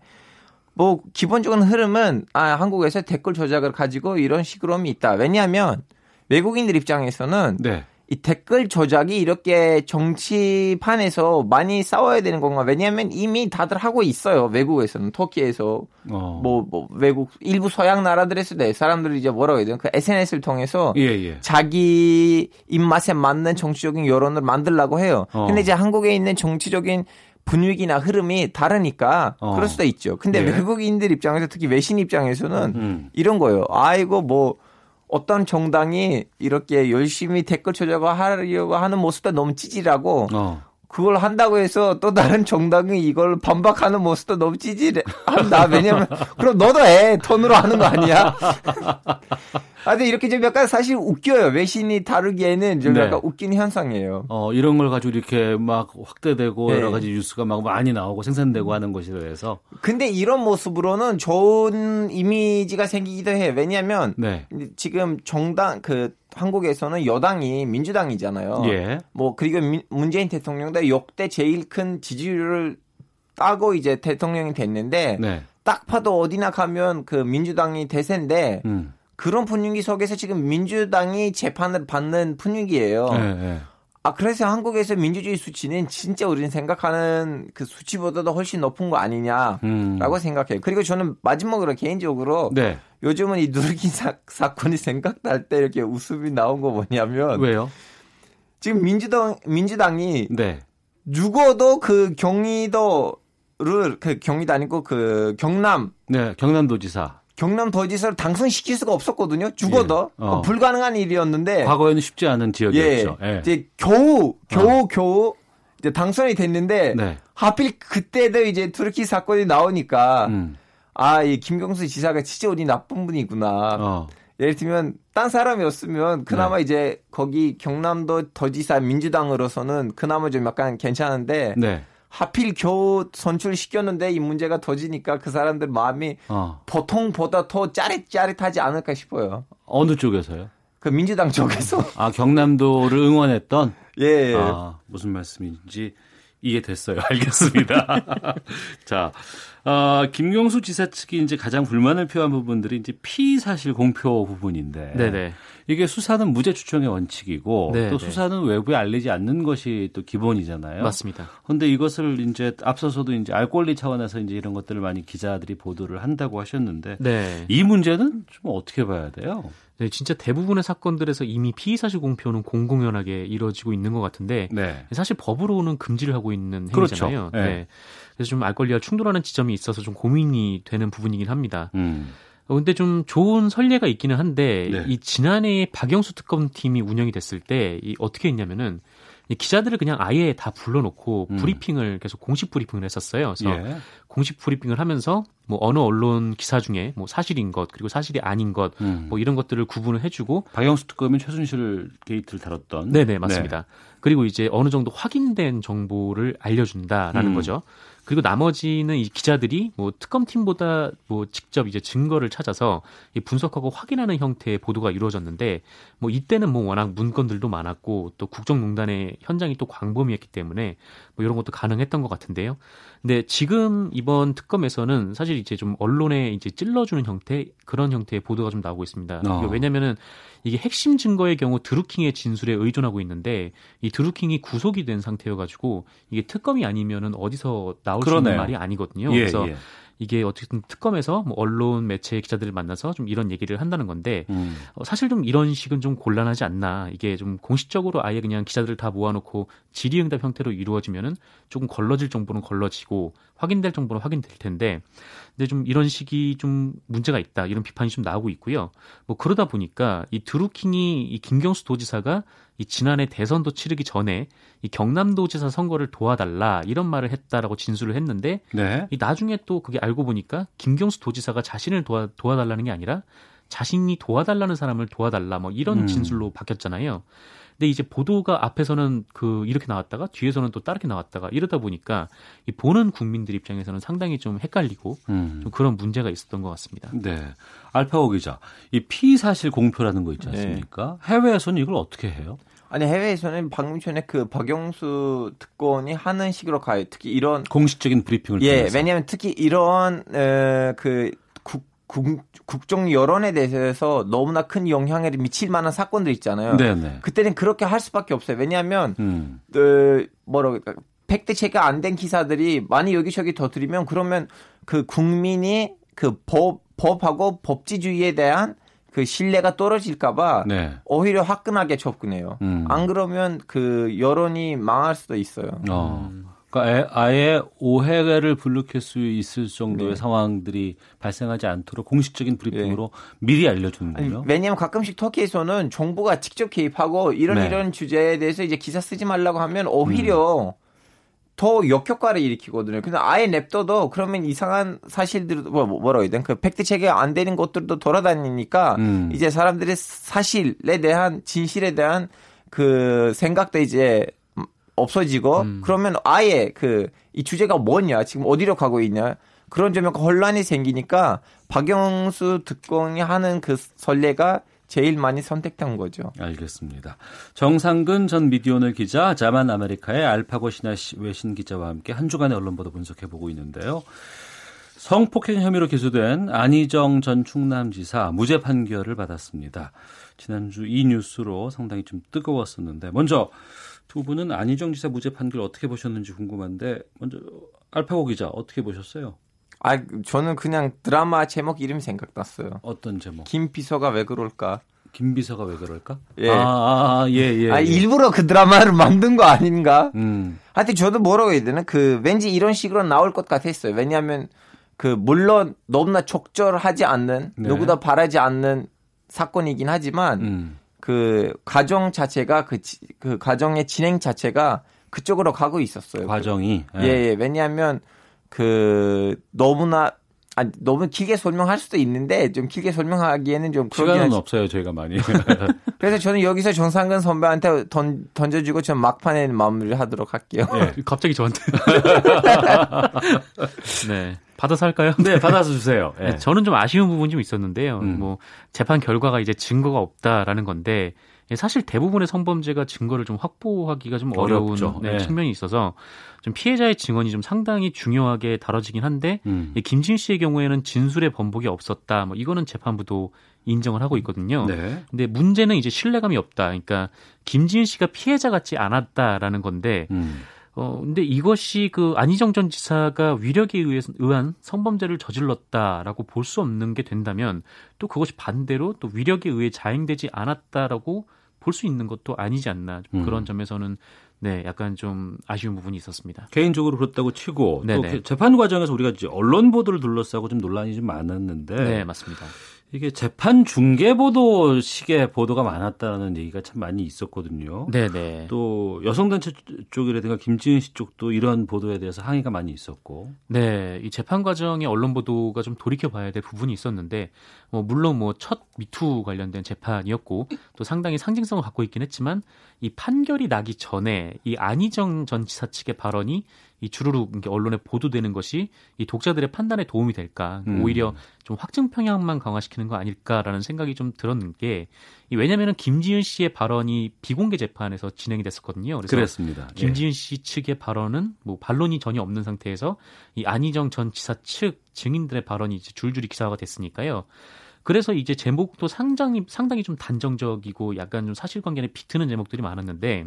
뭐 기본적인 흐름은 아 한국에서 댓글 조작을 가지고 이런 시끄러움이 있다. 왜냐하면 외국인들 입장에서는 네. 이 댓글 조작이 이렇게 정치판에서 많이 싸워야 되는 건가? 왜냐하면 이미 다들 하고 있어요. 외국에서는 터키에서 어. 뭐, 뭐 외국 일부 서양 나라들에서도 네, 사람들이 이제 뭐라고 해야 되나? 그 SNS를 통해서 예, 예. 자기 입맛에 맞는 정치적인 여론을 만들라고 해요. 어. 근데 이제 한국에 있는 정치적인 분위기나 흐름이 다르니까 어. 그럴 수도 있죠. 근데 예. 외국인들 입장에서 특히 외신 입장에서는 음. 이런 거예요. 아이고 뭐 어떤 정당이 이렇게 열심히 댓글 조작을 하려고 하는 모습도 너무 찌질하고 어. 그걸 한다고 해서 또 다른 정당이 이걸 반박하는 모습도 너무 찌질한다. 왜냐면 그럼 너도 해 톤으로 하는 거 아니야? 아, 근데 이렇게 좀 약간 사실 웃겨요. 외신이 다루기에는 좀 네. 약간 웃긴 현상이에요. 어, 이런 걸 가지고 이렇게 막 확대되고 네. 여러 가지 뉴스가 막 많이 나오고 생산되고 하는 것이라 해서 근데 이런 모습으로는 좋은 이미지가 생기기도 해요. 왜냐하면 네. 지금 정당 그 한국에서는 여당이 민주당이잖아요. 예. 뭐 그리고 민- 문재인 대통령도 역대 제일 큰 지지율을 따고 이제 대통령이 됐는데 네. 딱 봐도 어디나 가면 그 민주당이 대세인데 음. 그런 분위기 속에서 지금 민주당이 재판을 받는 분위기예요. 네, 네. 아 그래서 한국에서 민주주의 수치는 진짜 우리는 생각하는 그 수치보다도 훨씬 높은 거 아니냐라고 음. 생각해요. 그리고 저는 마지막으로 개인적으로 네. 요즘은 이 누르기 사, 사건이 생각날 때 이렇게 웃음이 나온 거 뭐냐면 왜요? 지금 민주당 민주당이 네. 죽어도 그 경기도를 그 경기도 아니고 그 경남 네, 경남도지사. 경남도지사를 당선시킬 수가 없었거든요. 죽어도 예. 어. 어, 불가능한 일이었는데 과거에는 쉽지 않은 지역이었죠. 예, 예. 이제 겨우 겨우 겨우 이제 당선이 됐는데 네. 하필 그때도 이제 드루킹 사건이 나오니까 음. 아 이 김경수 지사가 진짜 우리 나쁜 분이구나. 어. 예를 들면 딴 사람이었으면 그나마 이제 거기 경남도 도지사 민주당으로서는 그나마 좀 약간 괜찮은데 네. 하필 겨우 선출시켰는데 이 문제가 터지니까 그 사람들 마음이 어. 보통보다 더 짜릿짜릿하지 않을까 싶어요. 어느 쪽에서요? 그 민주당 쪽에서. 아, 경남도를 응원했던 예. 아, 무슨 말씀인지 이해됐어요. 알겠습니다. 자, 어, 김경수 지사 측이 이제 가장 불만을 표한 부분들이 이제 피사실 공표 부분인데. 네네. 이게 수사는 무죄 추정의 원칙이고 네, 또 네. 수사는 외부에 알리지 않는 것이 또 기본이잖아요. 맞습니다. 그런데 이것을 이제 앞서서도 이제 알 권리 차원에서 이제 이런 것들을 많이 기자들이 보도를 한다고 하셨는데 네. 이 문제는 좀 어떻게 봐야 돼요? 네, 진짜 대부분의 사건들에서 이미 피의 사실 공표는 공공연하게 이루어지고 있는 것 같은데 네. 사실 법으로는 금지를 하고 있는 그렇죠. 행위잖아요. 네. 네. 그래서 좀 알 권리와 충돌하는 지점이 있어서 좀 고민이 되는 부분이긴 합니다. 음. 어, 근데 좀 좋은 선례가 있기는 한데 네. 이 지난해 박영수 특검팀이 운영이 됐을 때 이 어떻게 했냐면은 이 기자들을 그냥 아예 다 불러놓고 음. 브리핑을 계속 공식 브리핑을 했었어요. 그래서 예. 공식 브리핑을 하면서 뭐 어느 언론 기사 중에 뭐 사실인 것 그리고 사실이 아닌 것뭐 음. 이런 것들을 구분을 해주고 박영수 특검이 최순실 게이트를 다뤘던. 네네 맞습니다. 그리고 이제 어느 정도 확인된 정보를 알려준다라는 음. 거죠. 그리고 나머지는 이 기자들이 뭐 특검팀보다 뭐 직접 이제 증거를 찾아서 이 분석하고 확인하는 형태의 보도가 이루어졌는데 뭐 이때는 뭐 워낙 문건들도 많았고 또 국정농단의 현장이 또 광범위했기 때문에 뭐 이런 것도 가능했던 것 같은데요. 근데 지금 이번 특검에서는 사실 이제 좀 언론에 이제 찔러주는 형태 그런 형태의 보도가 좀 나오고 있습니다. 어. 왜냐면은 이게 핵심 증거의 경우 드루킹의 진술에 의존하고 있는데 이 드루킹이 구속이 된 상태여 가지고 이게 특검이 아니면은 어디서 나올 수. 있는 말이 아니거든요. 예, 그래서 예. 이게 어쨌든 특검에서 뭐 언론 매체 기자들을 만나서 좀 이런 얘기를 한다는 건데 음. 어, 사실 좀 이런 식은 좀 곤란하지 않나. 이게 좀 공식적으로 아예 그냥 기자들을 다 모아놓고 질의응답 형태로 이루어지면은 조금 걸러질 정보는 걸러지고 확인될 정보는 확인될 텐데, 근데 좀 이런 식이 좀 문제가 있다 이런 비판이 좀 나오고 있고요. 뭐 그러다 보니까 이 드루킹이 이 김경수 도지사가 이 지난해 대선도 치르기 전에 이 경남도지사 선거를 도와달라 이런 말을 했다라고 진술을 했는데 네. 이 나중에 또 그게 알고 보니까 김경수 도지사가 자신을 도와, 도와달라는 게 아니라 자신이 도와달라는 사람을 도와달라 뭐 이런 음. 진술로 바뀌었잖아요. 근데 이제 보도가 앞에서는 그 이렇게 나왔다가 뒤에서는 또 다르게 나왔다가 이러다 보니까 이 보는 국민들 입장에서는 상당히 좀 헷갈리고 음. 좀 그런 문제가 있었던 것 같습니다. 네. 알파고 기자. 이 피사실 공표라는 거 있지 않습니까? 해외에서는 이걸 어떻게 해요? 아니 해외에서는 방금 전에 그 박영수 특권이 하는 식으로 가요. 특히 이런 공식적인 브리핑을 예, 통해서. 왜냐하면 특히 이런 에, 그 국, 국, 국정 여론에 대해서 너무나 큰 영향을 미칠 만한 사건들 있잖아요. 네네. 그때는 그렇게 할 수밖에 없어요. 왜냐하면 음. 그 뭐라고 팩트 체크 안 된 기사들이 많이 여기저기 터뜨리면 그러면 그 국민이 그 법 법하고 법치주의에 대한 그 신뢰가 떨어질까봐 네. 오히려 화끈하게 접근해요. 음. 안 그러면 그 여론이 망할 수도 있어요. 어. 그러니까 애- 아예 오해를 불러킬 수 있을 정도의 네. 상황들이 발생하지 않도록 공식적인 브리핑으로 미리 알려주는군요. 아니, 왜냐하면 가끔씩 터키에서는 정부가 직접 개입하고 이런 네. 이런 주제에 대해서 이제 기사 쓰지 말라고 하면 오히려 더 역효과를 일으키거든요. 근데 아예 냅둬도 그러면 이상한 사실들도 뭐 뭐라고 해야 되나 그 팩트 체크가 안 되는 것들도 돌아다니니까 음. 이제 사람들의 사실에 대한 진실에 대한 그 생각도 이제 없어지고 음. 그러면 아예 그 이 주제가 뭐냐 지금 어디로 가고 있냐 그런 점에 혼란이 생기니까 박영수 특공이 하는 그 선례가 제일 많이 선택된 거죠. 알겠습니다. 정상근 전 미디어오늘 기자, 자만 아메리카의 알파고 신하 외신 기자와 함께 한 주간의 언론 보도 분석해 보고 있는데요. 성폭행 혐의로 기소된 안희정 전 충남지사 무죄 판결을 받았습니다. 지난주 이 뉴스로 상당히 좀 뜨거웠었는데 먼저 두 분은 안희정 지사 무죄 판결 어떻게 보셨는지 궁금한데 먼저 알파고 기자 어떻게 보셨어요? 아 저는 그냥 드라마 제목 이름 생각났어요. 어떤 제목? 김 비서가 왜 그럴까? 김 비서가 왜 그럴까? 예. 아, 아, 아, 예, 예. 아 예. 일부러 그 드라마를 만든 거 아닌가? 음. 하여튼 저도 뭐라고 해야 되나? 그 왠지 이런 식으로 나올 것 같았어요. 왜냐하면 그 물론 너무나 적절하지 않는 네. 누구도 바라지 않는 사건이긴 하지만 음. 그 과정 자체가 그, 지- 그 과정의 진행 자체가 그쪽으로 가고 있었어요. 과정이 예, 예. 왜냐하면 그 너무나 아, 너무 길게 설명할 수도 있는데 좀 길게 설명하기에는 좀 시간은 하지- 없어요 저희가 많이. 그래서 저는 여기서 정상근 선배한테 던, 던져주고 전 막판에 마무리하도록 할게요. 네. 갑자기 저한테. 네. 받아서 할까요? 네, 받아서 주세요. 예. 네, 저는 좀 아쉬운 부분이 좀 있었는데요. 음. 뭐 재판 결과가 이제 증거가 없다라는 건데 예, 사실 대부분의 성범죄가 증거를 좀 확보하기가 좀 어려운. 네, 네. 측면이 있어서 좀 피해자의 증언이 좀 상당히 중요하게 다뤄지긴 한데 음. 이 김지은 씨의 경우에는 진술의 번복이 없었다. 뭐 이거는 재판부도 인정을 하고 있거든요. 네. 근데 문제는 이제 신뢰감이 없다. 그러니까 김지은 씨가 피해자 같지 않았다라는 건데 음. 어, 근데 이것이 그 안희정 전 지사가 위력에 의해서, 의한 성범죄를 저질렀다라고 볼 수 없는 게 된다면 또 그것이 반대로 또 위력에 의해 자행되지 않았다라고 볼 수 있는 것도 아니지 않나. 좀 음. 그런 점에서는 네, 약간 좀 아쉬운 부분이 있었습니다. 개인적으로 그렇다고 치고 또 네네. 그 재판 과정에서 우리가 이제 언론 보도를 둘러싸고 좀 논란이 좀 많았는데 네, 맞습니다. 이게 재판 중계 보도 식의 보도가 많았다는 얘기가 참 많이 있었거든요. 네, 네. 또 여성단체 쪽이라든가 김지은 씨 쪽도 이런 보도에 대해서 항의가 많이 있었고. 네, 이 재판 과정의 언론 보도가 좀 돌이켜 봐야 될 부분이 있었는데, 뭐 물론 뭐 첫 미투 관련된 재판이었고 또 상당히 상징성을 갖고 있긴 했지만 이 판결이 나기 전에 이 안희정 전 지사 측의 발언이 이 주르륵 언론에 보도되는 것이 이 독자들의 판단에 도움이 될까? 음. 오히려 좀 확증 평양만 강화시키는 거 아닐까라는 생각이 좀 들었는 게, 이 왜냐면은 김지은 씨의 발언이 비공개 재판에서 진행이 됐었거든요. 그래서 그랬습니다. 예. 김지은 씨 측의 발언은 뭐 반론이 전혀 없는 상태에서 이 안희정 전 지사 측 증인들의 발언이 이제 줄줄이 기사화가 됐으니까요. 그래서 이제 제목도 상당히 상당히 좀 단정적이고 약간 좀 사실관계에 비트는 제목들이 많았는데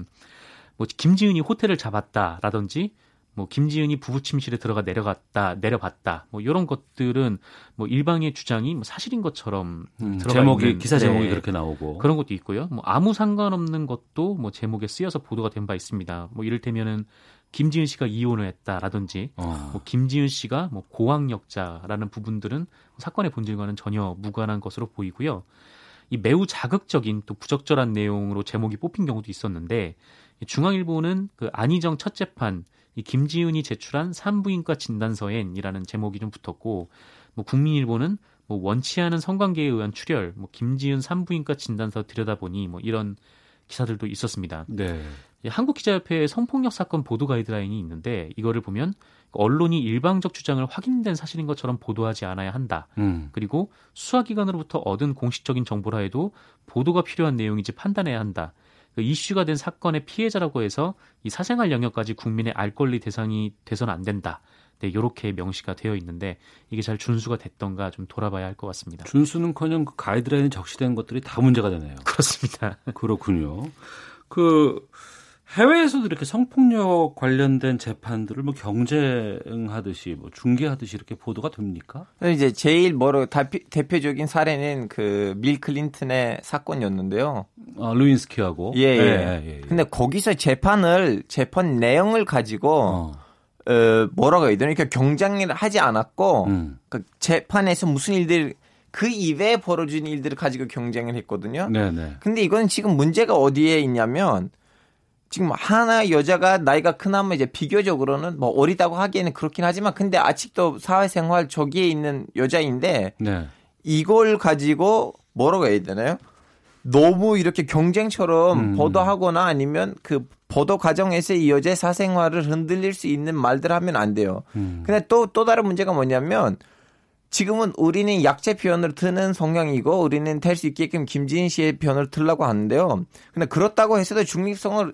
뭐 김지은이 호텔을 잡았다라든지 뭐 김지은이 부부 침실에 들어가 내려갔다 내려봤다 뭐 이런 것들은 뭐 일방의 주장이 뭐 사실인 것처럼 음, 제목이 있는 기사 제목이 네. 그렇게 나오고 그런 것도 있고요. 뭐 아무 상관없는 것도 뭐 제목에 쓰여서 보도가 된 바 있습니다. 뭐 이를테면은 김지은 씨가 이혼을 했다라든지 어. 뭐 김지은 씨가 뭐 고학력자라는 부분들은 사건의 본질과는 전혀 무관한 것으로 보이고요. 이 매우 자극적인 또 부적절한 내용으로 제목이 뽑힌 경우도 있었는데 이 중앙일보는 그 안희정 첫 재판 이 김지은이 제출한 산부인과 진단서엔이라는 제목이 좀 붙었고 뭐 국민일보는 뭐 원치 않은 성관계에 의한 출혈, 뭐 김지은 산부인과 진단서 들여다보니 뭐 이런 기사들도 있었습니다. 네. 이 한국기자협회의 성폭력 사건 보도 가이드라인이 있는데 이거를 보면 언론이 일방적 주장을 확인된 사실인 것처럼 보도하지 않아야 한다. 음. 그리고 수사기관으로부터 얻은 공식적인 정보라 해도 보도가 필요한 내용인지 판단해야 한다. 그 이슈가 된 사건의 피해자라고 해서 이 사생활 영역까지 국민의 알 권리 대상이 돼서는 안 된다. 네, 이렇게 명시가 되어 있는데 이게 잘 준수가 됐던가 좀 돌아봐야 할 것 같습니다. 준수는커녕 그 가이드라인에 적시된 것들이 다 문제가 되네요. 그렇습니다. 그렇군요. 그 해외에서도 이렇게 성폭력 관련된 재판들을 뭐 경쟁하듯이 뭐 중계하듯이 이렇게 보도가 됩니까? 이제 제일 뭐로 대표, 대표적인 사례는 그 밀 클린턴의 사건이었는데요. 아, 루인스키하고. 예, 예. 예, 예, 예. 근데 거기서 재판을 재판 내용을 가지고 어. 어, 뭐라고 해야 되나? 이렇게 경쟁을 하지 않았고 음. 그 재판에서 무슨 일들 그 이외에 벌어진 일들을 가지고 경쟁을 했거든요. 네, 네. 근데 이건 지금 문제가 어디에 있냐면 지금 하나 여자가 나이가 크나마 이제 비교적으로는 뭐 어리다고 하기에는 그렇긴 하지만 근데 아직도 사회생활 저기에 있는 여자인데 네. 이걸 가지고 뭐라고 해야 되나요? 너무 이렇게 경쟁처럼 음. 보도하거나 아니면 그 보도 과정에서 이 여자의 사생활을 흔들릴 수 있는 말들 하면 안 돼요. 음. 근데 또, 또 다른 문제가 뭐냐면 지금은 우리는 약체 표현을 트는 성향이고 우리는 될 수 있게끔 김지인 씨의 표현을 틀라고 하는데요. 근데 그렇다고 해서도 중립성을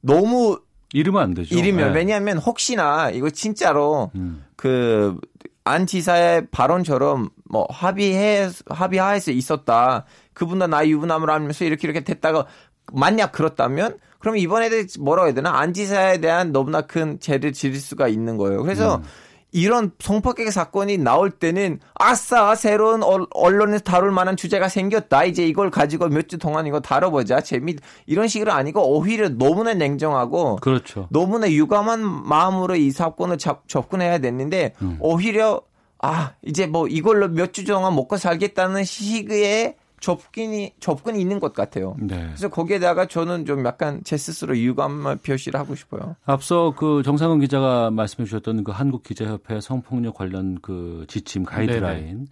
너무 이르면 안 되죠. 이르면 네. 왜냐하면 혹시나 이거 진짜로 음. 그 안지사의 발언처럼 뭐 합의해 합의하에서 있었다. 그분과 나 유부남을 하면서 이렇게 이렇게 됐다가 만약 그렇다면 그럼 이번에 뭐라고 해야 되나 안지사에 대한 너무나 큰 죄를 지를 수가 있는 거예요. 그래서 음. 이런 성폭행 사건이 나올 때는 아싸 새로운 언- 언론에서 다룰 만한 주제가 생겼다. 이제 이걸 가지고 몇 주 동안 이거 다뤄보자. 재미 이런 식으로 아니고 오히려 너무나 냉정하고 그렇죠. 너무나 유감한 마음으로 이 사건을 잡- 접근해야 됐는데 음. 오히려 아 이제 뭐 이걸로 몇 주 동안 먹고 살겠다는 시기에 접근이 접근이 있는 것 같아요. 네. 그래서 거기에다가 저는 좀 약간 제 스스로 유감을 표시를 하고 싶어요. 앞서 그 정상근 기자가 말씀해 주셨던 그 한국 기자협회 성폭력 관련 그 지침 가이드라인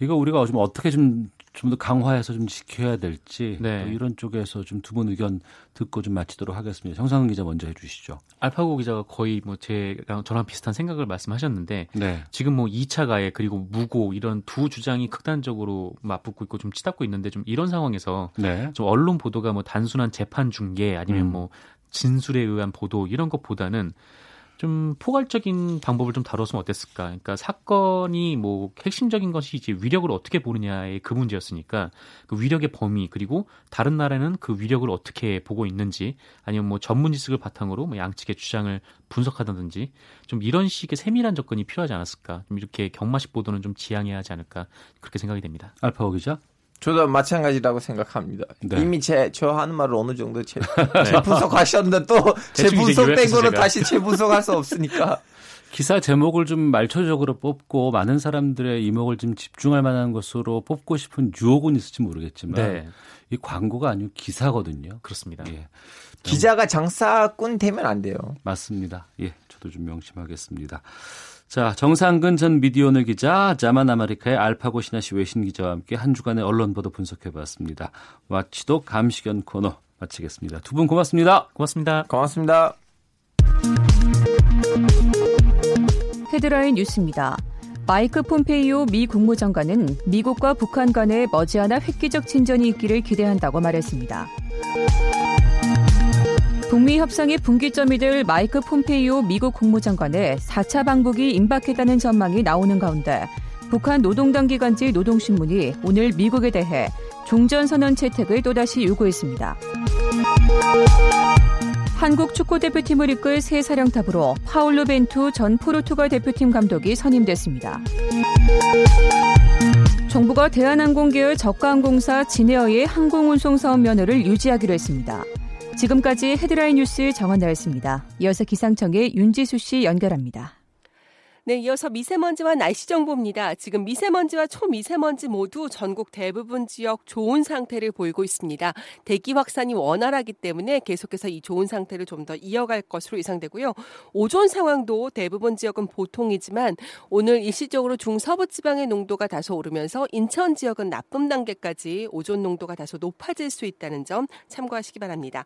이거 우리가 좀 어떻게 좀 좀 더 강화해서 좀 지켜야 될지 네. 또 이런 쪽에서 좀 두 분 의견 듣고 좀 마치도록 하겠습니다. 정상근 기자 먼저 해주시죠. 알파고 기자가 거의 뭐 제랑 저랑 비슷한 생각을 말씀하셨는데 네. 지금 뭐 2차 가해 그리고 무고 이런 두 주장이 극단적으로 맞붙고 있고 좀 치닫고 있는데 좀 이런 상황에서 네. 좀 언론 보도가 뭐 단순한 재판 중계 아니면 음. 뭐 진술에 의한 보도 이런 것보다는 좀 포괄적인 방법을 좀 다뤘으면 어땠을까? 그러니까 사건이 뭐 핵심적인 것이 이제 위력을 어떻게 보느냐의 그 문제였으니까 그 위력의 범위 그리고 다른 나라는 그 위력을 어떻게 보고 있는지 아니면 뭐 전문 지식을 바탕으로 뭐 양측의 주장을 분석하다든지 좀 이런 식의 세밀한 접근이 필요하지 않았을까? 좀 이렇게 경마식 보도는 좀 지양해야 하지 않을까 그렇게 생각이 됩니다. 알파고 기자. 저도 마찬가지라고 생각합니다. 네. 이미 제 저 하는 말을 어느 정도 재, 재분석하셨는데 또제 대충 이제 분석된 요약해서 거는 제가. 다시 재분석할 수 없으니까. 기사 제목을 좀 말초적으로 뽑고 많은 사람들의 이목을 좀 집중할 만한 것으로 뽑고 싶은 유혹은 있을지 모르겠지만 네. 이 광고가 아니고 기사거든요. 그렇습니다. 예. 기자가 장사꾼 되면 안 돼요. 맞습니다. 예, 저도 좀 명심하겠습니다. 자, 정상근 전 미디어오늘 기자, 자만 아메리카의 알파고 신하시 외신 기자와 함께 한 주간의 언론 보도 분석해 봤습니다. 와치도 감시견 코너 마치겠습니다. 두 분 고맙습니다. 고맙습니다. 고맙습니다. 헤드라인 뉴스입니다. 마이크 폼페이오 미 국무장관은 미국과 북한 간에 머지않아 획기적 진전이 있기를 기대한다고 말했습니다. 북미 협상의 분기점이 될 마이크 폼페이오 미국 국무장관의 4차 방북이 임박했다는 전망이 나오는 가운데 북한 노동당 기관지 노동신문이 오늘 미국에 대해 종전선언 채택을 또다시 요구했습니다. 한국 축구대표팀을 이끌 새 사령탑으로 파울루 벤투 전 포르투갈 대표팀 감독이 선임됐습니다. 정부가 대한항공 계열 저가항공사 진에어의 항공운송 사업 면허를 유지하기로 했습니다. 지금까지 헤드라인 뉴스 정한나였습니다. 이어서 기상청의 윤지수 씨 연결합니다. 네, 이어서 미세먼지와 날씨 정보입니다. 지금 미세먼지와 초미세먼지 모두 전국 대부분 지역 좋은 상태를 보이고 있습니다. 대기 확산이 원활하기 때문에 계속해서 이 좋은 상태를 좀 더 이어갈 것으로 예상되고요. 오존 상황도 대부분 지역은 보통이지만 오늘 일시적으로 중서부 지방의 농도가 다소 오르면서 인천 지역은 나쁨 단계까지 오존 농도가 다소 높아질 수 있다는 점 참고하시기 바랍니다.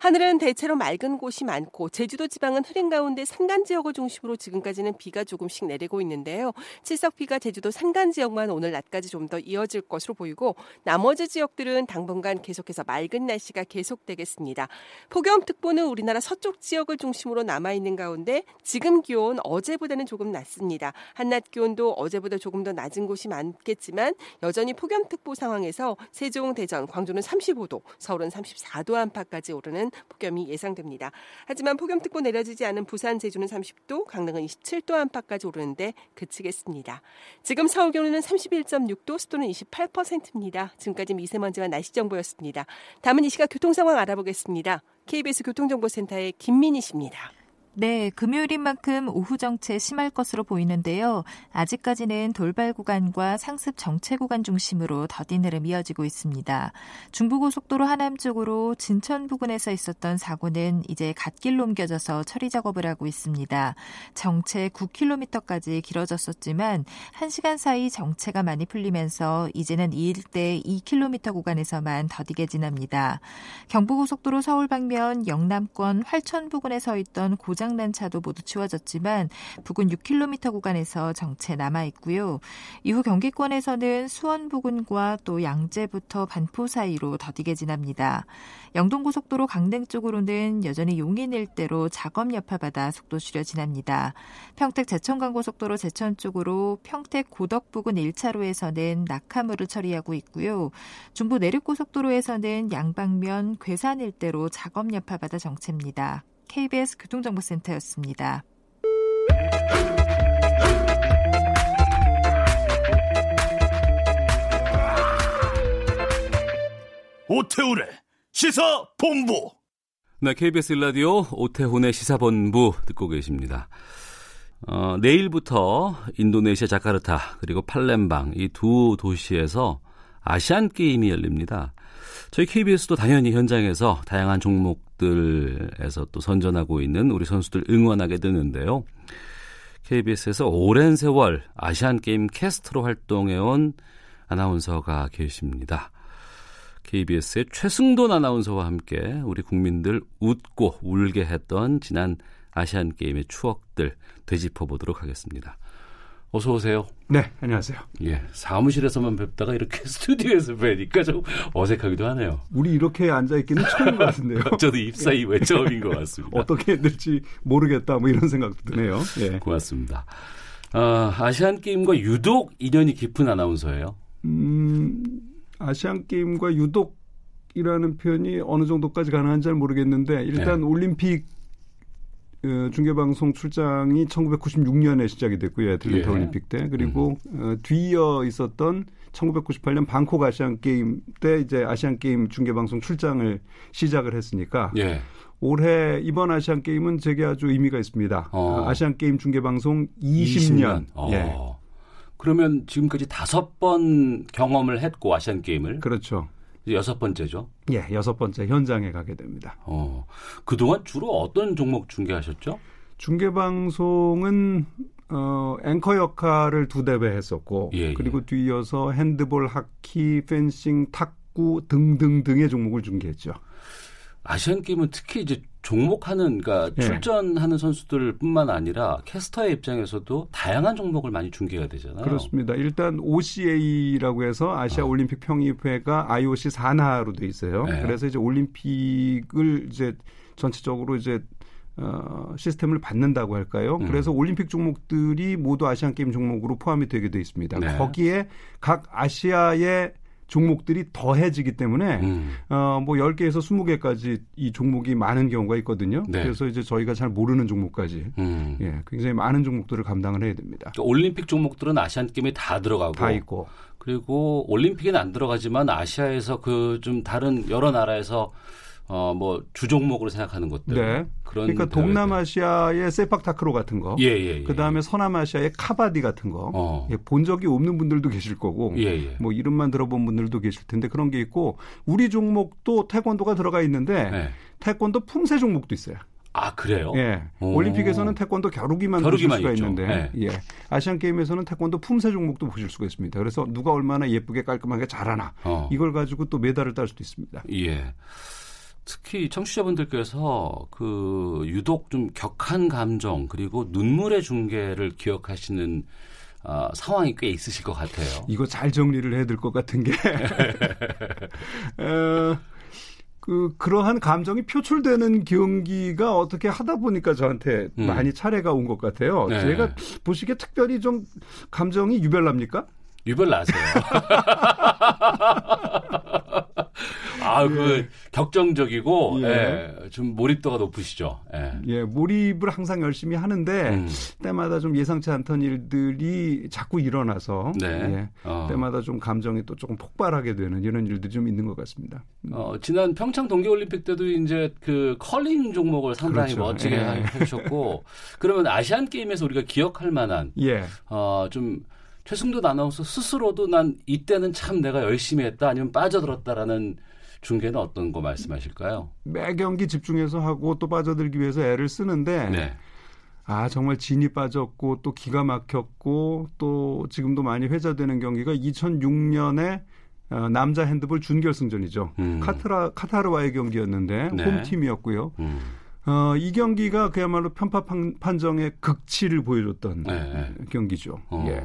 하늘은 대체로 맑은 곳이 많고 제주도 지방은 흐린 가운데 산간 지역을 중심으로 지금까지는 비가 조금씩 내리고 있는데요. 칠석비가 제주도 산간 지역만 오늘 낮까지 좀 더 이어질 것으로 보이고 나머지 지역들은 당분간 계속해서 맑은 날씨가 계속되겠습니다. 폭염특보는 우리나라 서쪽 지역을 중심으로 남아 있는 가운데 지금 기온 어제보다는 조금 낮습니다. 한낮 기온도 어제보다 조금 더 낮은 곳이 많겠지만 여전히 폭염특보 상황에서 세종, 대전, 광주는 35도, 서울은 34도 안팎까지 오르는 폭염이 예상됩니다. 하지만 폭염특보 내려지지 않은 부산, 제주는 30도, 강릉은 27도 안팎까지 오르는데 그치겠습니다. 지금 서울 기온은 31.6도, 습도는 28%입니다. 지금까지 미세먼지와 날씨 정보였습니다. 다음은 이 시각 교통 상황 알아보겠습니다. KBS 교통정보센터의 김민희 씨입니다. 네, 금요일인 만큼 오후 정체 심할 것으로 보이는데요. 아직까지는 돌발 구간과 상습 정체 구간 중심으로 더딘 흐름 이어지고 있습니다. 중부고속도로 하남 쪽으로 진천 부근에서 있었던 사고는 이제 갓길로 옮겨져서 처리 작업을 하고 있습니다. 정체 9km까지 길어졌었지만 1시간 사이 정체가 많이 풀리면서 이제는 이 일대 2km 구간에서만 더디게 지납니다. 경부고속도로 서울 방면 영남권 활천 부근에 서 있던 고 장난 차도 모두 치워졌지만 부근 6km 구간에서 정체 남아 있고요. 이후 경기권에서는 수원 부근과 또 양재부터 반포 사이로 더디게 지납니다. 영동고속도로 강릉 쪽으로는 여전히 용인 일대로 작업 여파받아 속도 줄여 지납니다. 평택 제천간고속도로 제천 쪽으로 평택 고덕 부근 1차로에서는 낙하물을 처리하고 있고요. 중부 내륙고속도로에서는 양방면 괴산 일대로 작업 여파받아 정체입니다. KBS 교통정보센터였습니다. 오태우래 시사 본부. 네, KBS 일라디오 오태훈의 시사본부 듣고 계십니다. 어, 내일부터 인도네시아 자카르타 그리고 팔렘방 이 두 도시에서 아시안 게임이 열립니다. 저희 KBS도 당연히 현장에서 다양한 종목들에서 또 선전하고 있는 우리 선수들 응원하게 되는데요. KBS에서 오랜 세월 아시안 게임 캐스트로 활동해온 아나운서가 계십니다. KBS의 최승돈 아나운서와 함께 우리 국민들 웃고 울게 했던 지난 아시안 게임의 추억들 되짚어 보도록 하겠습니다. 어서 오세요. 네, 안녕하세요. 예, 사무실에서만 뵙다가 이렇게 스튜디오에서 뵈니까 좀 어색하기도 하네요. 우리 이렇게 앉아 있기는 처음인 것 같은데요. 저도 입사 이후에 처음인 것 같습니다. 어떻게 될지 모르겠다, 뭐 이런 생각도 드네요. 예. 고맙습니다. 어, 아시안 게임과 유독 인연이 깊은 아나운서예요. 음, 아시안 게임과 유독이라는 표현이 어느 정도까지 가능한지 잘 모르겠는데 일단 네. 올림픽 어, 중계방송 출장이 1996년에 시작이 됐고요. 애틀랜타 예. 올림픽 때. 그리고 음. 어, 뒤이어 있었던 1998년 방콕 아시안 게임 때 이제 아시안 게임 중계방송 출장을 시작을 했으니까 예. 올해 이번 아시안 게임은 제게 아주 의미가 있습니다. 어. 아시안 게임 중계방송 20년. 20년. 어. 예. 그러면 지금까지 다섯 번 경험을 했고 아시안 게임을 그렇죠. 여섯 번째죠. 예, 여섯 번째 현장에 가게 됩니다. 어, 그동안 주로 어떤 종목 중계하셨죠? 중계 방송은 어, 앵커 역할을 두 대회 했었고 예, 예. 그리고 예. 뒤이어서 핸드볼, 하키, 펜싱, 탁구 등등등의 종목을 중계했죠. 아시안 게임은 특히 이제 종목하는 그러니까 예. 출전하는 선수들뿐만 아니라 캐스터의 입장에서도 다양한 종목을 많이 중계가 되잖아요. 그렇습니다. 일단 OCA라고 해서 아시아 어. 올림픽 평의회가 IOC 산하로 돼 있어요. 네. 그래서 이제 올림픽을 이제 전체적으로 이제 어, 시스템을 받는다고 할까요? 음. 그래서 올림픽 종목들이 모두 아시안 게임 종목으로 포함이 되게 돼 있습니다. 네. 거기에 각 아시아의 종목들이 더해지기 때문에 음. 어뭐 10개에서 20개까지 이 종목이 많은 경우가 있거든요. 네. 그래서 이제 저희가 잘 모르는 종목까지 음. 예, 굉장히 많은 종목들을 감당을 해야 됩니다. 그러니까 올림픽 종목들은 아시안 게임에 다 들어가고 다 있고 그리고 올림픽에는 안 들어가지만 아시아에서 그 좀 다른 여러 나라에서 어, 뭐, 주종목으로 생각하는 것들. 네. 그런 그러니까 동남아시아의 세팍타크로 같은 거. 예, 예, 예. 그 다음에 서남아시아의 카바디 같은 거. 어. 예, 본 적이 없는 분들도 계실 거고. 예, 예. 뭐, 이름만 들어본 분들도 계실 텐데 그런 게 있고, 우리 종목도 태권도가 들어가 있는데, 네. 태권도 품새 종목도 있어요. 아 그래요? 예. 오. 올림픽에서는 태권도 겨루기만, 겨루기만 보실 수가 있죠. 있는데, 네. 예. 아시안 게임에서는 태권도 품새 종목도 보실 수가 있습니다. 그래서 누가 얼마나 예쁘게 깔끔하게 잘하나 어. 이걸 가지고 또 메달을 딸 수도 있습니다. 예. 특히 청취자분들께서 그 유독 좀 격한 감정 그리고 눈물의 중계를 기억하시는 어, 상황이 꽤 있으실 것 같아요. 이거 잘 정리를 해야 될 것 같은 게 어, 그 그러한 감정이 표출되는 경기가 어떻게 하다 보니까 저한테 음. 많이 차례가 온 것 같아요. 네. 제가 보시기에 특별히 좀 감정이 유별납니까? 유별나세요. 아, 그 예. 격정적이고 예. 예, 좀 몰입도가 높으시죠. 예. 예, 몰입을 항상 열심히 하는데 음. 때마다 좀 예상치 않던 일들이 자꾸 일어나서 네. 예, 어. 때마다 좀 감정이 또 조금 폭발하게 되는 이런 일들이 좀 있는 것 같습니다. 어, 지난 평창 동계올림픽 때도 이제 그 컬링 종목을 상당히 그렇죠. 멋지게 예. 해주셨고 그러면 아시안 게임에서 우리가 기억할 만한 예. 어, 좀 최승도 아나운서 스스로도 난 이때는 참 내가 열심히 했다 아니면 빠져들었다라는 중계는 어떤 거 말씀하실까요? 매 경기 집중해서 하고 또 빠져들기 위해서 애를 쓰는데 네. 아 정말 진이 빠졌고 또 기가 막혔고 또 지금도 많이 회자되는 경기가 2006년에 어, 남자 핸드볼 준결승전이죠. 카타라 카타르와의 경기였는데 음. 네. 홈팀이었고요. 음. 어, 이 경기가 그야말로 편파 판- 판정의 극치를 보여줬던 네. 경기죠. 어. 예.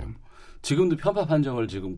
지금도 편파 판정을 지금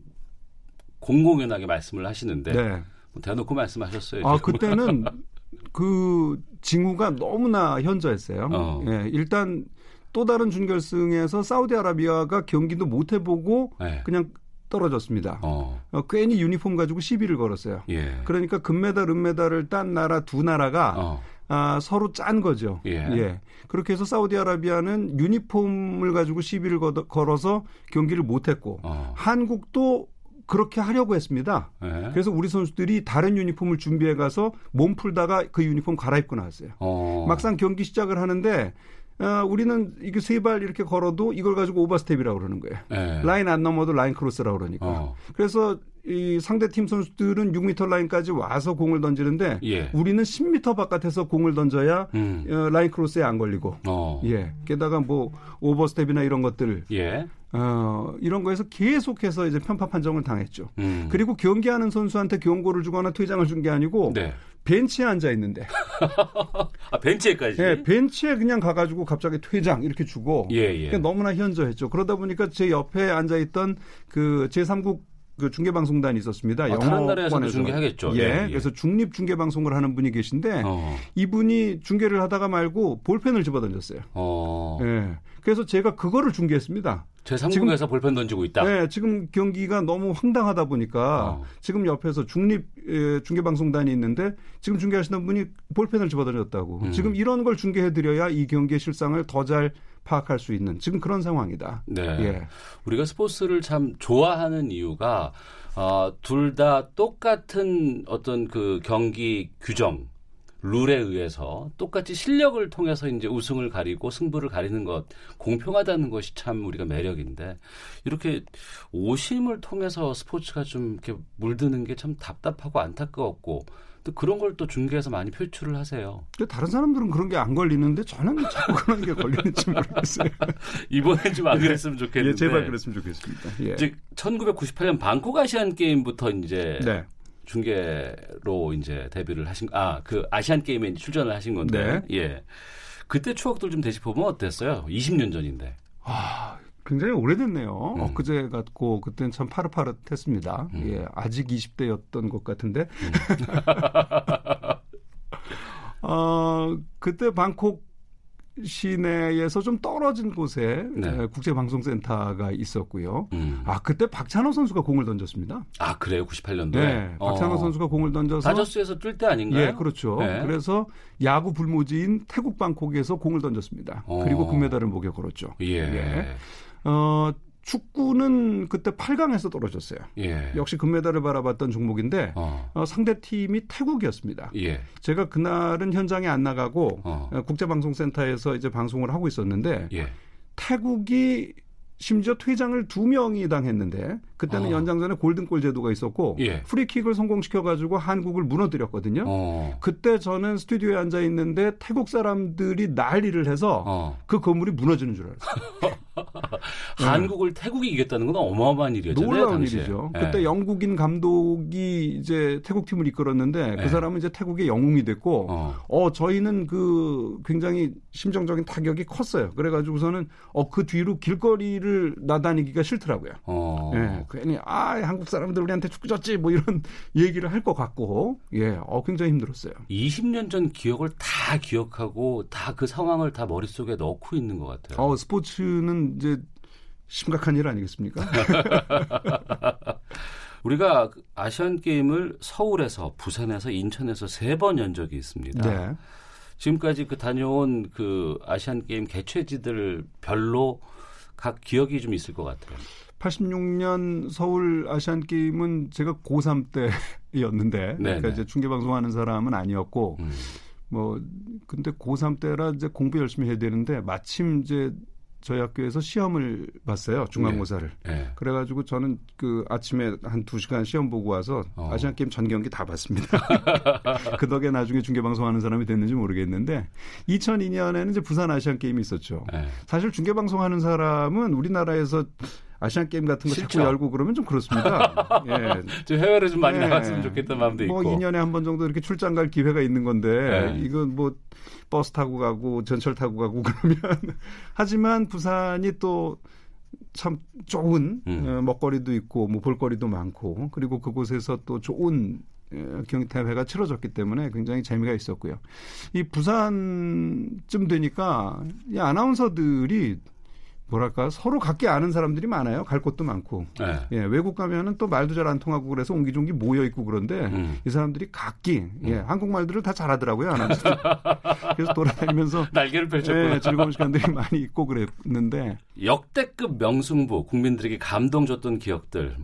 공공연하게 말씀을 하시는데 네. 뭐 대놓고 말씀하셨어요. 아 지금. 그때는 그 징후가 너무나 현저했어요. 어. 예, 일단 또 다른 준결승에서 사우디아라비아가 경기도 못 해보고 네. 그냥 떨어졌습니다. 어. 어, 괜히 유니폼 가지고 시비를 걸었어요. 예. 그러니까 금메달, 은메달을 딴 나라 두 나라가 어. 아, 서로 짠 거죠. 예. 그렇게 해서 사우디아라비아는 유니폼을 가지고 시비를 거- 걸어서 경기를 못했고 어. 한국도 그렇게 하려고 했습니다. 예. 그래서 우리 선수들이 다른 유니폼을 준비해 가서 몸 풀다가 그 유니폼 갈아입고 나왔어요. 어. 막상 경기 시작을 하는데 어, 우리는 이게 세 발 이렇게 걸어도 이걸 가지고 오버스텝이라고 그러는 거예요. 예. 라인 안 넘어도 라인 크로스라고 그러니까. 어. 그래서 이 상대 팀 선수들은 6m 라인까지 와서 공을 던지는데 예. 우리는 10m 바깥에서 공을 던져야 음. 어, 라인 크로스에 안 걸리고. 어. 예. 게다가 뭐 오버스텝이나 이런 것들 예. 어, 이런 거에서 계속해서 이제 편파 판정을 당했죠. 음. 그리고 경기하는 선수한테 경고를 주거나 퇴장을 준 게 아니고 네. 벤치에 앉아 있는데 아 벤치에까지. 예, 벤치에 그냥 가가지고 갑자기 퇴장 이렇게 주고 예, 예. 그러니까 너무나 현저했죠. 그러다 보니까 제 옆에 앉아 있던 그 제3국 그 중계방송단이 있었습니다. 아, 다른. 나라에서도 중계하겠죠. 예, 예, 예. 그래서 중립 중계방송을 하는 분이 계신데 어. 이분이 중계를 하다가 말고 볼펜을 집어던졌어요. 어. 예, 그래서 제가 그거를 중계했습니다. 제3국에서 볼펜 던지고 있다. 네, 지금 경기가 너무 황당하다 보니까 어. 지금 옆에서 중립 예, 중계방송단이 있는데 지금 중계하시는 분이 볼펜을 집어던졌다고. 음. 지금 이런 걸 중계해드려야 이 경기의 실상을 더잘 파악할 수 있는 지금 그런 상황이다. 네. 예. 우리가 스포츠를 참 좋아하는 이유가 어, 둘 다 똑같은 어떤 그 경기 규정 룰에 의해서 똑같이 실력을 통해서 이제 우승을 가리고 승부를 가리는 것 공평하다는 것이 참 우리가 매력인데 이렇게 오심을 통해서 스포츠가 좀 이렇게 물드는 게 참 답답하고 안타까웠고 또 그런 걸 또 중계에서 많이 표출을 하세요. 다른 사람들은 그런 게 안 걸리는데 저는 자꾸 그런 게 걸리는지 모르겠어요. 이번엔 좀 안 그랬으면 좋겠는데. 예, 제발 그랬으면 좋겠습니다. 예. 이제 1998년 방콕 아시안 게임부터 이제 네. 중계로 이제 데뷔를 하신 아 그 아시안 게임에 출전을 하신 건데 예 그때 추억들 좀 되짚어 보면 어땠어요? 20년 전인데. 아, 굉장히 오래됐네요. 음. 엊그제 같고 그때는 참 파릇파릇했습니다. 음. 예, 아직 20대였던 것 같은데. 어, 그때 방콕 시내에서 좀 떨어진 곳에 네. 에, 국제방송센터가 있었고요. 음. 아 그때 박찬호 선수가 공을 던졌습니다. 아 그래요? 98년도에. 네, 박찬호 어. 선수가 공을 던져서 다저스에서 뛸 때 아닌가요? 예, 그렇죠. 네. 그래서 야구 불모지인 태국 방콕에서 공을 던졌습니다. 어. 그리고 금메달을 목에 걸었죠. 예. 어, 축구는 그때 8강에서 떨어졌어요. 예. 역시 금메달을 바라봤던 종목인데 어. 어, 상대 팀이 태국이었습니다. 예. 제가 그날은 현장에 안 나가고 어. 어, 국제방송센터에서 이제 방송을 하고 있었는데 예. 태국이 심지어 퇴장을 두 명이 당했는데 그때는 어. 연장전에 골든골 제도가 있었고 예. 프리킥을 성공시켜 가지고 한국을 무너뜨렸거든요. 어. 그때 저는 스튜디오에 앉아 있는데 태국 사람들이 난리를 해서 어. 그 건물이 무너지는 줄 알았어요. 한국을 태국이 이겼다는 건 어마어마한 일이었잖아요. 놀라운 당시에. 일이죠. 예. 그때 영국인 감독이 이제 태국 팀을 이끌었는데 네. 그 사람은 이제 태국의 영웅이 됐고 어. 어 저희는 그 굉장히 심정적인 타격이 컸어요. 그래가지고서는 어 그 뒤로 길거리를 나다니기가 싫더라고요. 어. 예, 괜히 아 한국 사람들 우리한테 축구 졌지 뭐 이런 얘기를 할 것 같고 예, 어 굉장히 힘들었어요. 20년 전 기억을 다 기억하고 다 그 상황을 다 머릿속에 넣고 있는 것 같아요. 어 스포츠는 이제 심각한 일 아니겠습니까? 우리가 그 아시안 게임을 서울에서 부산에서 인천에서 세 번 연 적이 있습니다. 네. 지금까지 그 다녀온 그 아시안 게임 개최지들 별로 각 기억이 좀 있을 것 같아요. 86년 서울 아시안 게임은 제가 고3 때였는데 네, 그러니까 네. 이제 중계 방송하는 사람은 아니었고 음. 뭐 근데 고3 때라 이제 공부 열심히 해야 되는데 마침 이제 저희 학교에서 시험을 봤어요 중간고사를 네. 그래가지고 저는 그 아침에 한 두 시간 시험 보고 와서 어. 아시안 게임 전 경기 다 봤습니다. 그 덕에 나중에 중계 방송하는 사람이 됐는지 모르겠는데 2002년에는 이제 부산 아시안 게임이 있었죠. 네. 사실 중계 방송하는 사람은 우리나라에서 아시안 게임 같은 거 싫죠. 자꾸 열고 그러면 좀 그렇습니다. 예. 좀 해외로 좀 많이 네. 나갔으면 좋겠다는 마음도 뭐 있고. 2년에 한 번 정도 이렇게 출장 갈 기회가 있는 건데 네. 이건 뭐 버스 타고 가고 전철 타고 가고 그러면 하지만 부산이 또 참 좋은 음. 어, 먹거리도 있고 뭐 볼거리도 많고 그리고 그곳에서 또 좋은 어, 경기대회가 치러졌기 때문에 굉장히 재미가 있었고요. 이 부산쯤 되니까 이 아나운서들이 뭐랄까 서로 각기 아는 사람들이 많아요. 갈 곳도 많고. 네. 예, 외국 가면은 또 말도 잘 안 통하고 그래서 옹기종기 모여 있고 그런데 음. 이 사람들이 각기 예, 한국 말들을 다 잘하더라고요. 아나운서. 그래서 돌아다니면서 날개를 펼쳤구나. 예, 즐거운 시간들이 많이 있고 그랬는데 역대급 명승부 국민들에게 감동 줬던 기억들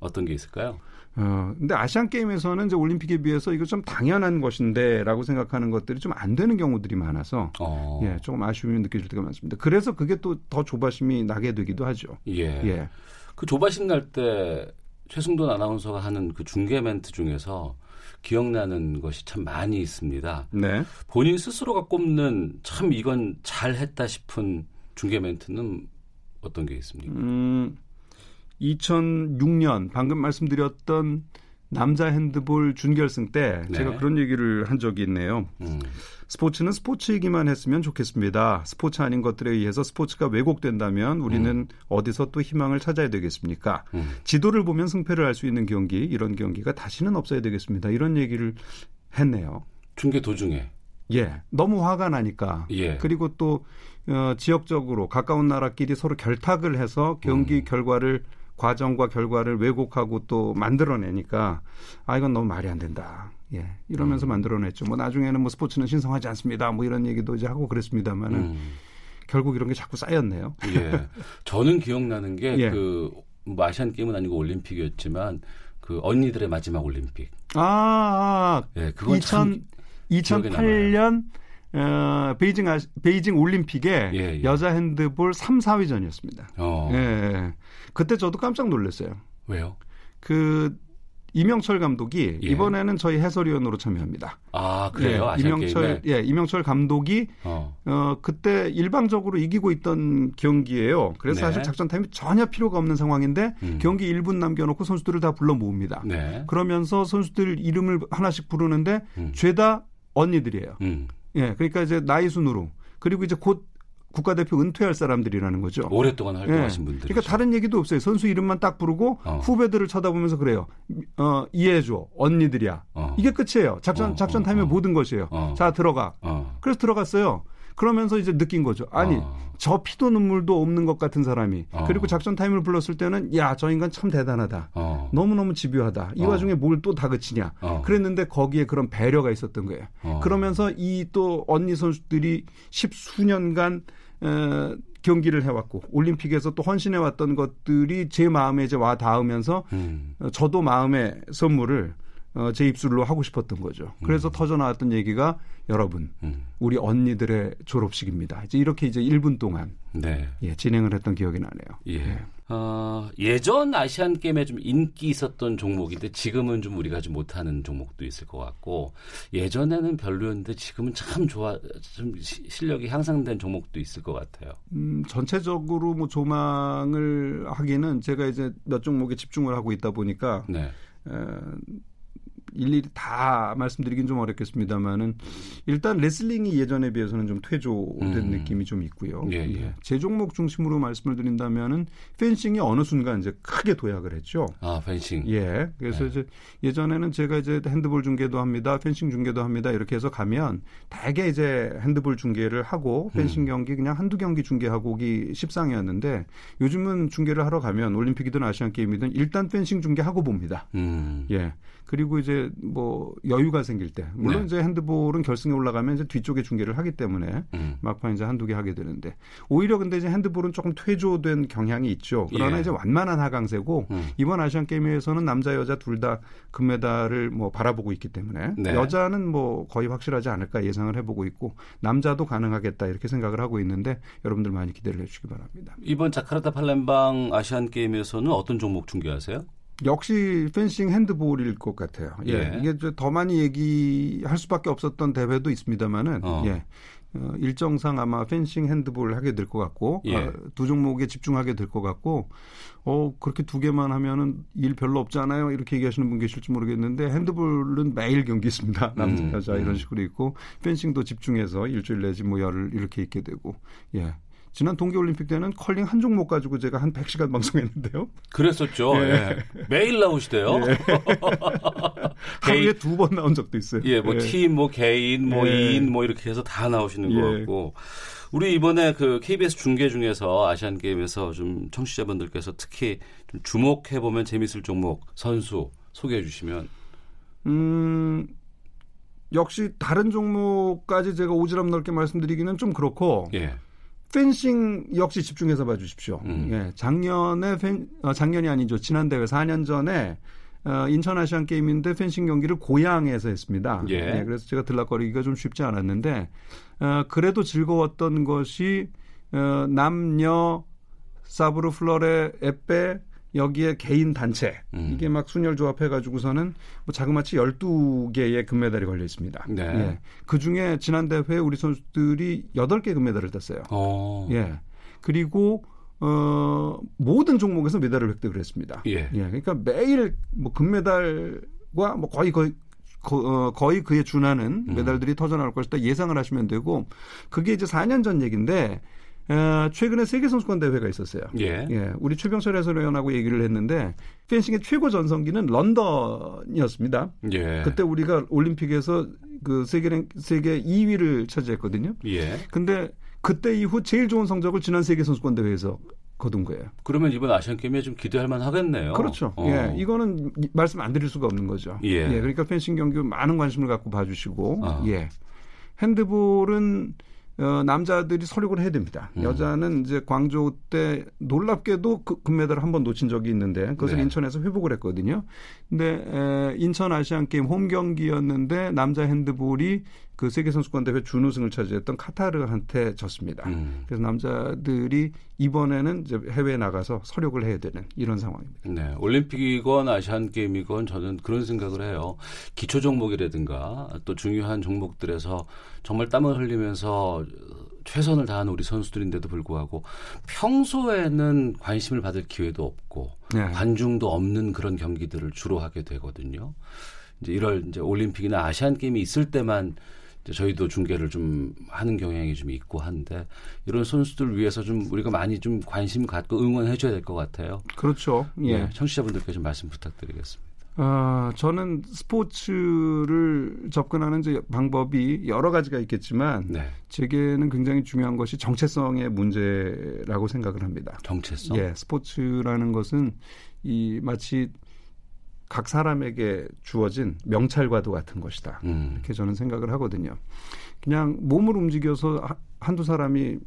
어떤 게 있을까요? 어, 근데 아시안 게임에서는 이제 올림픽에 비해서 이거 좀 당연한 것인데라고 생각하는 것들이 좀 안 되는 경우들이 많아서 어. 예, 조금 아쉬움이 느껴질 때가 많습니다. 그래서 그게 또 더 조바심이 나게 되기도 하죠. 예. 예. 그 조바심 날 때 최승돈 아나운서가 하는 그 중계 멘트 중에서 기억나는 것이 참 많이 있습니다. 네. 본인 스스로가 꼽는 참 이건 잘했다 싶은 중계 멘트는 어떤 게 있습니까? 음, 2006년 방금 말씀드렸던 남자 핸드볼 준결승 때 네. 제가 그런 얘기를 한 적이 있네요. 음. 스포츠는 스포츠이기만 했으면 좋겠습니다. 스포츠 아닌 것들에 의해서 스포츠가 왜곡된다면 우리는 어디서 또 희망을 찾아야 되겠습니까? 음. 지도를 보면 승패를 알 수 있는 경기, 이런 경기가 다시는 없어야 되겠습니다. 이런 얘기를 했네요. 중계 도중에. 예, 너무 화가 나니까. 예. 그리고 또 어, 지역적으로 가까운 나라끼리 서로 결탁을 해서 경기 음. 결과를 과정과 결과를 왜곡하고 또 만들어내니까 아 이건 너무 말이 안 된다. 예, 이러면서 음. 만들어냈죠. 뭐 나중에는 뭐 스포츠는 신성하지 않습니다. 뭐 이런 얘기도 이제 하고 그랬습니다만은 음. 결국 이런 게 자꾸 쌓였네요. 예. 저는 기억나는 게 예. 그뭐 아시안 게임은 아니고 올림픽이었지만 그 언니들의 마지막 올림픽. 아, 아 예, 그건 참 2000, 기억에 2008년 어, 베이징 아, 베이징 올림픽의 예, 예. 여자 핸드볼 3, 4위전이었습니다. 어. 예, 예. 그때 저도 깜짝 놀랐어요. 왜요? 그 이명철 감독이 예. 이번에는 저희 해설위원으로 참여합니다. 아 그래요? 예, 이명철 게임에. 예, 이명철 감독이 어. 어 그때 일방적으로 이기고 있던 경기예요. 그래서 네. 사실 작전 타임이 전혀 필요가 없는 상황인데 음. 경기 1분 남겨놓고 선수들을 다 불러 모읍니다. 네. 그러면서 선수들 이름을 하나씩 부르는데 음. 죄다 언니들이에요. 음. 예, 그러니까 이제 나이 순으로 그리고 이제 곧 국가대표 은퇴할 사람들이라는 거죠. 오랫동안 활동하신 예. 분들. 그러니까 다른 얘기도 없어요. 선수 이름만 딱 부르고 어. 후배들을 쳐다보면서 그래요. 어, 이해해줘. 언니들이야. 어. 이게 끝이에요. 작전, 어, 작전 어, 타임의 어. 모든 것이에요. 어. 자, 들어가. 어. 그래서 들어갔어요. 그러면서 이제 느낀 거죠. 아니, 어. 저 피도 눈물도 없는 것 같은 사람이. 어. 그리고 작전 타임을 불렀을 때는 야, 저 인간 참 대단하다. 어. 너무너무 집요하다. 이 어. 와중에 뭘 또 다그치냐. 어. 그랬는데 거기에 그런 배려가 있었던 거예요. 어. 그러면서 이 또 언니 선수들이 십수년간 에, 경기를 해왔고 올림픽에서 또 헌신해왔던 것들이 제 마음에 이제 와 닿으면서 음. 어, 저도 마음의 선물을 어, 제 입술로 하고 싶었던 거죠. 그래서 터져 나왔던 얘기가 여러분 음. 우리 언니들의 졸업식입니다. 이제 이렇게 이제 1분 동안 네. 예, 진행을 했던 기억이 나네요. 예. 어, 예전 아시안 게임에 좀 인기 있었던 종목인데 지금은 좀 우리가 좀 못하는 종목도 있을 것 같고 예전에는 별로였는데 지금은 참 좋아 좀 시- 실력이 향상된 종목도 있을 것 같아요. 음, 전체적으로 뭐 조망을 하기는 제가 이제 몇 종목에 집중을 하고 있다 보니까 네. 에, 일일이 다 말씀드리긴 좀 어렵겠습니다만은 일단 레슬링이 예전에 비해서는 좀 퇴조된 음. 느낌이 좀 있고요. 예, 예. 제 종목 중심으로 말씀을 드린다면은 펜싱이 어느 순간 이제 크게 도약을 했죠. 아, 펜싱. 예. 그래서 이제 예전에는 제가 이제 핸드볼 중계도 합니다. 펜싱 중계도 합니다. 이렇게 해서 가면 대개 이제 핸드볼 중계를 하고 펜싱 경기 그냥 한두 경기 중계하고 오기 십상이었는데 요즘은 중계를 하러 가면 올림픽이든 아시안 게임이든 일단 펜싱 중계하고 봅니다. 음. 예. 그리고 이제 뭐 여유가 생길 때 물론 네. 이제 핸드볼은 결승에 올라가면 이제 뒤쪽에 중계를 하기 때문에 음. 막판 이제 한두 개 하게 되는데 오히려 근데 이제 핸드볼은 조금 퇴조된 경향이 있죠. 그러나 예. 이제 완만한 하강세고 음. 이번 아시안 게임에서는 남자 여자 둘 다 금메달을 뭐 바라보고 있기 때문에 네. 여자는 뭐 거의 확실하지 않을까 예상을 해보고 있고 남자도 가능하겠다 이렇게 생각을 하고 있는데 여러분들 많이 기대를 해주시기 바랍니다. 이번 자카르타 팔렘방 아시안 게임에서는 어떤 종목 중계하세요? 역시 펜싱 핸드볼일 것 같아요. 예. 예. 이게 저더 많이 얘기할 수밖에 없었던 대회도 있습니다만은 어. 예. 어, 일정상 아마 펜싱 핸드볼 하게 될 것 같고 예. 어, 두 종목에 집중하게 될 것 같고 어 그렇게 두 개만 하면은 일 별로 없잖아요 이렇게 얘기하시는 분 계실지 모르겠는데 핸드볼은 매일 경기 있습니다 남자 음, 여자 음. 이런 식으로 있고 펜싱도 집중해서 일주일 내지 뭐 열흘 이렇게 있게 되고 예 지난 동계올림픽 때는 컬링 한 종목 가지고 제가 한 100시간 방송했는데요. 그랬었죠. 예. 예. 매일 나오시대요. 예. 하루에 두 번 나온 적도 있어요. 예, 뭐 예. 팀, 뭐 개인, 뭐 예. 2인 뭐 이렇게 해서 다 나오시는 예. 것 같고. 우리 이번에 그 KBS 중계 중에서 아시안 게임에서 좀 청취자분들께서 특히 좀 주목해 보면 재밌을 종목 선수 소개해 주시면 음, 역시 다른 종목까지 제가 오지랖 넓게 말씀드리기는 좀 그렇고 예. 펜싱 역시 집중해서 봐주십시오. 음. 예, 작년에 펜, 어, 작년이 아니죠. 지난 대회 4년 전에 어, 인천 아시안 게임인데 펜싱 경기를 고향에서 했습니다. 예. 그래서 제가 들락거리기가 좀 쉽지 않았는데 어, 그래도 즐거웠던 것이 어, 남녀 사브르 플러레 에페 여기에 개인 단체 음. 이게 막 순열 조합해 가지고서는 뭐 자그마치 12개의 금메달이 걸려 있습니다. 네. 예. 그 중에 지난 대회 우리 선수들이 8개 금메달을 땄어요. 어. 예. 그리고 어 모든 종목에서 메달을 획득을 했습니다. 예. 그러니까 매일 뭐 금메달과 뭐 거의 거의 거, 어, 거의 그에 준하는 음. 메달들이 터져 나올 것이다 예상을 하시면 되고 그게 이제 4년 전 얘기인데 어, 최근에 세계 선수권 대회가 있었어요. 예. 우리 최병철 해설위원하고 얘기를 했는데 펜싱의 최고 전성기는 런던이었습니다. 예. 그때 우리가 올림픽에서 그 세계 랭- 세계 2위를 차지했거든요. 예. 근데 그때 이후 제일 좋은 성적을 지난 세계 선수권 대회에서 거둔 거예요. 그러면 이번 아시안 게임에 좀 기대할 만 하겠네요. 그렇죠. 어. 예, 이거는 이- 말씀 안 드릴 수가 없는 거죠. 예. 그러니까 펜싱 경기 많은 관심을 갖고 봐주시고, 아. 예, 핸드볼은 어, 남자들이 서력을 해야 됩니다. 음. 여자는 이제 광저우 때 놀랍게도 그 금메달을 한 번 놓친 적이 있는데 그것을 네. 인천에서 회복을 했거든요. 근데 에, 인천 아시안 게임 홈 경기였는데 남자 핸드볼이 그 세계 선수권 대회 준우승을 차지했던 카타르한테 졌습니다. 음. 그래서 남자들이 이번에는 이제 해외에 나가서 서력을 해야 되는 이런 상황입니다. 네, 올림픽이건 아시안 게임이건 저는 그런 생각을 해요. 기초 종목이라든가 또 중요한 종목들에서 정말 땀을 흘리면서 최선을 다한 우리 선수들인데도 불구하고 평소에는 관심을 받을 기회도 없고 네. 관중도 없는 그런 경기들을 주로 하게 되거든요. 이제 이럴 이제 올림픽이나 아시안 게임이 있을 때만 저희도 중계를 좀 하는 경향이 좀 있고 한데 이런 선수들 위해서 좀 우리가 많이 좀 관심 갖고 응원해 줘야 될 것 같아요. 그렇죠. 예. 네, 청취자분들께 좀 말씀 부탁드리겠습니다. 아, 저는 스포츠를 접근하는 방법이 여러 가지가 있겠지만 네. 제게는 굉장히 중요한 것이 정체성의 문제라고 생각을 합니다. 정체성? 예, 스포츠라는 것은 이 마치 각 사람에게 주어진 명찰과도 같은 것이다. 음. 이렇게 저는 생각을 하거든요. 그냥 몸을 움직여서 하- 한두 사람이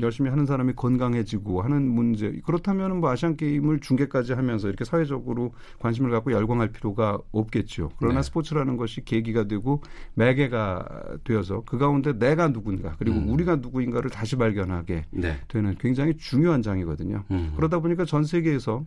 열심히 하는 사람이 건강해지고 하는 문제. 그렇다면 뭐 아시안 게임을 중계까지 하면서 이렇게 사회적으로 관심을 갖고 열광할 필요가 없겠죠. 그러나 네. 스포츠라는 것이 계기가 되고 매개가 되어서 그 가운데 내가 누군가 그리고 음. 우리가 누구인가를 다시 발견하게 네. 되는 굉장히 중요한 장이거든요. 음. 그러다 보니까 전 세계에서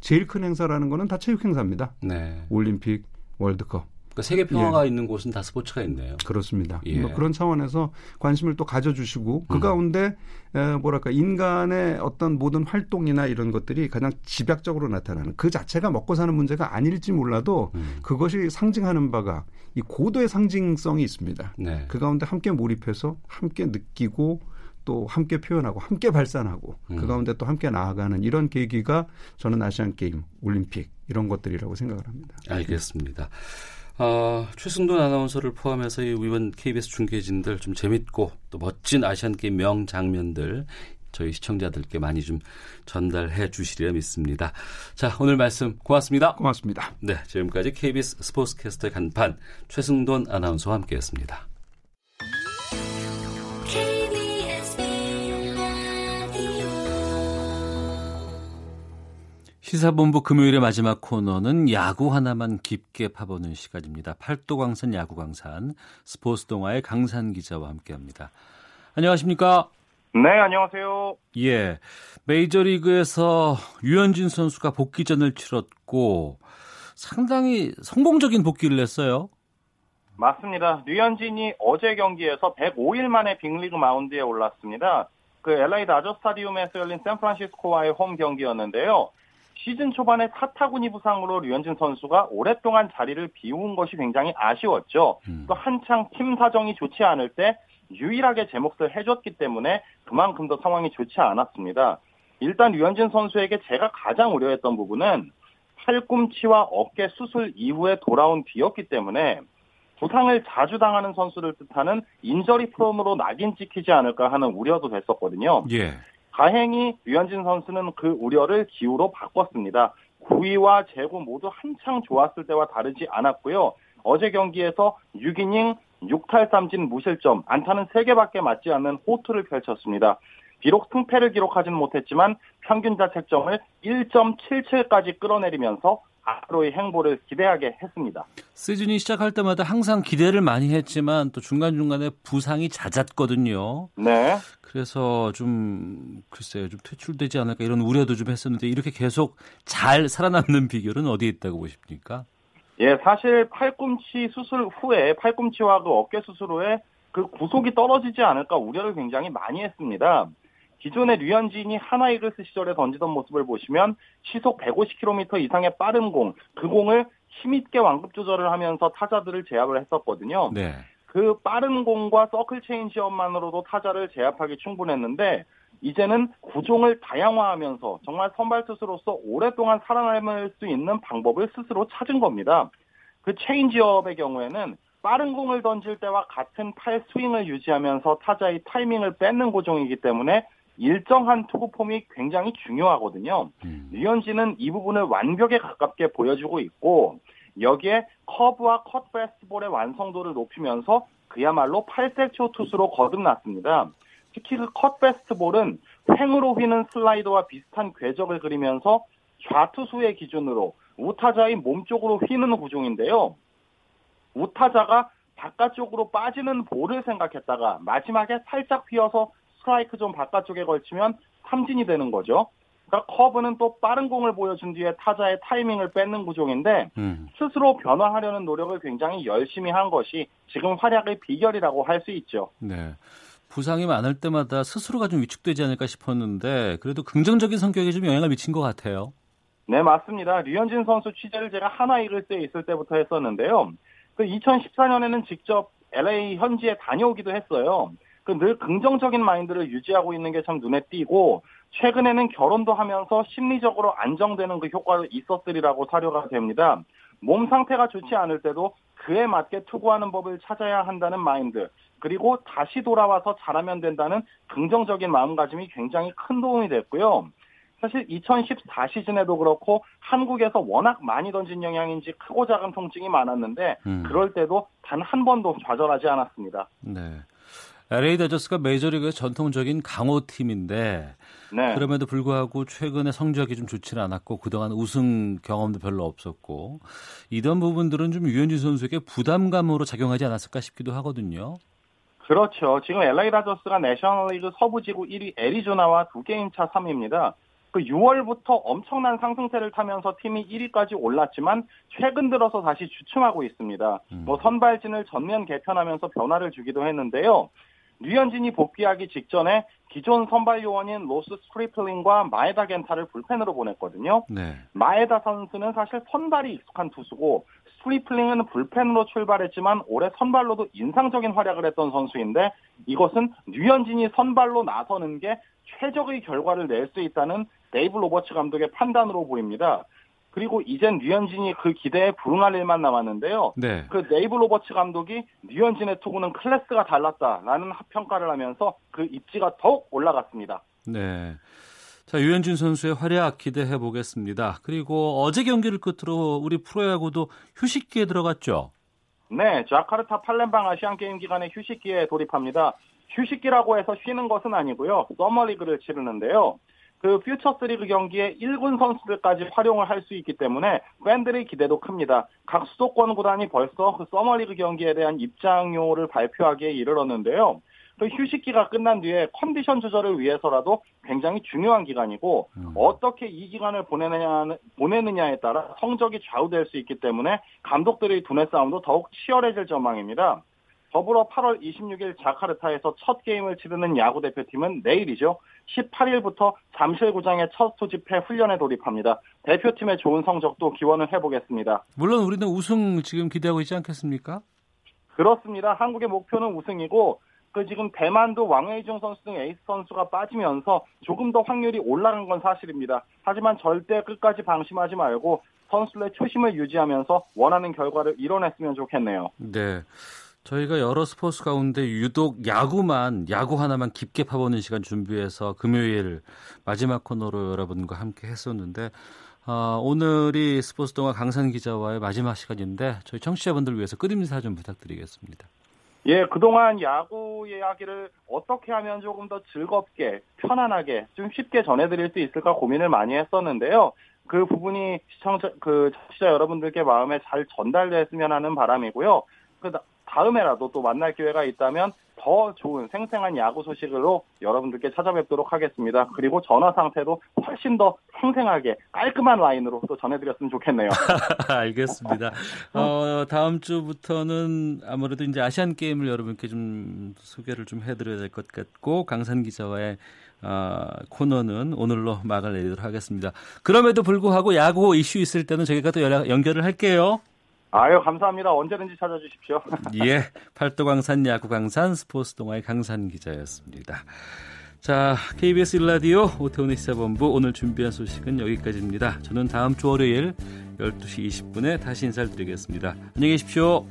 제일 큰 행사라는 거는 다 체육 행사입니다. 네. 올림픽, 월드컵. 그러니까 세계 평화가 예. 있는 곳은 다 스포츠가 있네요. 그렇습니다. 예. 뭐 그런 차원에서 관심을 또 가져주시고 그 음. 가운데 에, 뭐랄까 인간의 어떤 모든 활동이나 이런 것들이 가장 집약적으로 나타나는 그 자체가 먹고 사는 문제가 아닐지 몰라도 음. 그것이 상징하는 바가 이 고도의 상징성이 있습니다. 네. 그 가운데 함께 몰입해서 함께 느끼고 또 함께 표현하고 함께 발산하고 그 음. 그 가운데 또 함께 나아가는 이런 계기가 저는 아시안 게임, 올림픽 이런 것들이라고 생각을 합니다. 알겠습니다. 어, 최승돈 아나운서를 포함해서 이번 KBS 중계진들 좀 재밌고 또 멋진 아시안 게임 명 장면들 저희 시청자들께 많이 좀 전달해 주시리라 믿습니다. 자, 오늘 말씀 고맙습니다. 고맙습니다. 네, 지금까지 KBS 스포츠캐스터 간판 최승돈 아나운서와 함께했습니다. 시사본부 금요일의 마지막 코너는 야구 하나만 깊게 파보는 시간입니다. 팔도광산 야구광산 스포츠 동아의 강산 기자와 함께합니다. 안녕하십니까? 네, 안녕하세요. 예, 메이저리그에서 유현진 선수가 복귀전을 치렀고 상당히 성공적인 복귀를 했어요. 맞습니다. 류현진이 어제 경기에서 105일 만에 빅리그 마운드에 올랐습니다. 그 LA 다저 스타디움에서 열린 샌프란시스코와의 홈 경기였는데요. 시즌 초반에 타타구니 부상으로 류현진 선수가 오랫동안 자리를 비운 것이 굉장히 아쉬웠죠. 음. 또 한창 팀 사정이 좋지 않을 때 유일하게 제 몫을 해줬기 때문에 그만큼 더 상황이 좋지 않았습니다. 일단 류현진 선수에게 제가 가장 우려했던 부분은 팔꿈치와 어깨 수술 이후에 돌아온 뒤였기 때문에 부상을 자주 당하는 선수를 뜻하는 인저리 프롬으로 낙인 찍히지 않을까 하는 우려도 됐었거든요. 예. 다행히 류현진 선수는 그 우려를 기후로 바꿨습니다. 9위와 제구 모두 한창 좋았을 때와 다르지 않았고요. 어제 경기에서 6이닝 6탈 3진 무실점, 안타는 3개밖에 맞지 않는 호투를 펼쳤습니다. 비록 승패를 기록하지는 못했지만 평균 자책점을 1.77까지 끌어내리면서 앞으로의 행보를 기대하게 했습니다. 시즌이 시작할 때마다 항상 기대를 많이 했지만 또 중간중간에 부상이 잦았거든요. 네. 그래서 좀 글쎄요. 좀 퇴출되지 않을까 이런 우려도 좀 했었는데 이렇게 계속 잘 살아남는 비결은 어디에 있다고 보십니까? 예, 사실 팔꿈치 수술 후에 팔꿈치와 그 어깨 수술 후에 그 구속이 떨어지지 않을까 우려를 굉장히 많이 했습니다. 기존의 류현진이 한화 이글스 시절에 던지던 모습을 보시면 시속 150km 이상의 빠른 공, 그 공을 힘있게 완급 조절을 하면서 타자들을 제압을 했었거든요. 네. 그 빠른 공과 서클 체인지업만으로도 타자를 제압하기 충분했는데 이제는 구종을 다양화하면서 정말 선발 투수로서 오랫동안 살아남을 수 있는 방법을 스스로 찾은 겁니다. 그 체인지업의 경우에는 빠른 공을 던질 때와 같은 팔 스윙을 유지하면서 타자의 타이밍을 뺏는 구종이기 때문에 일정한 투구 폼이 굉장히 중요하거든요. 음. 류현진은 이 부분을 완벽에 가깝게 보여주고 있고 여기에 커브와 컷 패스트볼의 완성도를 높이면서 그야말로 팔색조 투수로 거듭났습니다. 특히 그 컷 페스트볼은 횡으로 휘는 슬라이더와 비슷한 궤적을 그리면서 좌투수의 기준으로 우타자의 몸쪽으로 휘는 구종인데요. 우타자가 바깥쪽으로 빠지는 볼을 생각했다가 마지막에 살짝 휘어서 스트라이크 좀 바깥쪽에 걸치면 삼진이 되는 거죠. 그러니까 커브는 또 빠른 공을 보여준 뒤에 타자의 타이밍을 뺏는 구종인데 음. 스스로 변화하려는 노력을 굉장히 열심히 한 것이 지금 활약의 비결이라고 할 수 있죠. 네. 부상이 많을 때마다 스스로가 좀 위축되지 않을까 싶었는데 그래도 긍정적인 성격에 좀 영향을 미친 것 같아요. 네, 맞습니다. 류현진 선수 취재를 제가 하나 이글스에 있을 때부터 했었는데요. 그 2014년에는 직접 LA 현지에 다녀오기도 했어요. 그 늘 긍정적인 마인드를 유지하고 있는 게 참 눈에 띄고 최근에는 결혼도 하면서 심리적으로 안정되는 그 효과가 있었으리라고 사료가 됩니다. 몸 상태가 좋지 않을 때도 그에 맞게 투구하는 법을 찾아야 한다는 마인드, 그리고 다시 돌아와서 잘하면 된다는 긍정적인 마음가짐이 굉장히 큰 도움이 됐고요. 사실 2014 시즌에도 그렇고 한국에서 워낙 많이 던진 영향인지 크고 작은 통증이 많았는데 음. 그럴 때도 단 한 번도 좌절하지 않았습니다. 네. LA 다저스가 메이저리그의 전통적인 강호팀인데 네. 그럼에도 불구하고 최근에 성적이 좀 좋지는 않았고 그동안 우승 경험도 별로 없었고 이런 부분들은 좀 류현진 선수에게 부담감으로 작용하지 않았을까 싶기도 하거든요. 그렇죠. 지금 LA 다저스가 내셔널리그 서부 지구 1위 애리조나와 두 게임 차 3위입니다. 그 6월부터 엄청난 상승세를 타면서 팀이 1위까지 올랐지만 최근 들어서 다시 주춤하고 있습니다. 뭐 선발진을 전면 개편하면서 변화를 주기도 했는데요. 류현진이 복귀하기 직전에 기존 선발 요원인 로스 스트리플링과 마에다 겐타를 불펜으로 보냈거든요. 네. 마에다 선수는 사실 선발이 익숙한 투수고 스트리플링은 불펜으로 출발했지만 올해 선발로도 인상적인 활약을 했던 선수인데 이것은 류현진이 선발로 나서는 게 최적의 결과를 낼 수 있다는 데이브 로버츠 감독의 판단으로 보입니다. 그리고 이젠 류현진이 그 기대에 부응할 일만 남았는데요. 네. 그 데이브 로버츠 감독이 류현진의 투구는 클래스가 달랐다라는 평가를 하면서 그 입지가 더욱 올라갔습니다. 네. 자, 류현진 선수의 활약 기대해 보겠습니다. 그리고 어제 경기를 끝으로 우리 프로야구도 휴식기에 들어갔죠. 네, 자카르타 팔렘방 아시안 게임 기간에 휴식기에 돌입합니다. 휴식기라고 해서 쉬는 것은 아니고요. 서머리그를 치르는데요. 그 퓨처스 리그 경기에 1군 선수들까지 활용을 할 수 있기 때문에 팬들의 기대도 큽니다. 각 수도권 구단이 벌써 그 서머리그 경기에 대한 입장료를 발표하기에 이르렀는데요. 그 휴식기가 끝난 뒤에 컨디션 조절을 위해서라도 굉장히 중요한 기간이고 어떻게 이 기간을 보내느냐 보내느냐에 따라 성적이 좌우될 수 있기 때문에 감독들의 두뇌 싸움도 더욱 치열해질 전망입니다. 더불어 8월 26일 자카르타에서 첫 게임을 치르는 야구 대표팀은 내일이죠. 18일부터 잠실구장의 첫 소집해 훈련에 돌입합니다. 대표팀의 좋은 성적도 기원을 해보겠습니다. 물론 우리는 우승 지금 기대하고 있지 않겠습니까? 그렇습니다. 한국의 목표는 우승이고 그 지금 대만도 왕웨이중 선수 등 에이스 선수가 빠지면서 조금 더 확률이 올라간 건 사실입니다. 하지만 절대 끝까지 방심하지 말고 선수들의 초심을 유지하면서 원하는 결과를 이뤄냈으면 좋겠네요. 네. 저희가 여러 스포츠 가운데 유독 야구만 야구 하나만 깊게 파보는 시간 준비해서 금요일 마지막 코너로 여러분과 함께 했었는데 어, 오늘이 스포츠 동화 강산 기자와의 마지막 시간인데 저희 청취자분들 위해서 끓임 인사 좀 부탁드리겠습니다. 예, 그동안 야구 이야기를 어떻게 하면 조금 더 즐겁게, 편안하게, 좀 쉽게 전해드릴 수 있을까 고민을 많이 했었는데요. 그 부분이 시청자, 그 청취자 여러분들께 마음에 잘 전달됐으면 하는 바람이고요. 그 다음에라도 또 만날 기회가 있다면 더 좋은 생생한 야구 소식으로 여러분들께 찾아뵙도록 하겠습니다. 그리고 전화 상태도 훨씬 더 생생하게 깔끔한 라인으로 또 전해드렸으면 좋겠네요. 알겠습니다. 어, 다음 주부터는 아무래도 이제 아시안 게임을 여러분께 좀 소개를 좀 해드려야 될 것 같고 강산 기자와의 어, 코너는 오늘로 막을 내리도록 하겠습니다. 그럼에도 불구하고 야구 이슈 있을 때는 저희가 또 연락, 연결을 할게요. 아유, 감사합니다. 언제든지 찾아주십시오. 예. 팔도광산 야구 강산 스포츠 동아의 강산 기자였습니다. 자, KBS 일라디오 오태훈의 시사본부 오늘 준비한 소식은 여기까지입니다. 저는 다음 주 월요일 12시 20분에 다시 인사를 드리겠습니다. 안녕히 계십시오.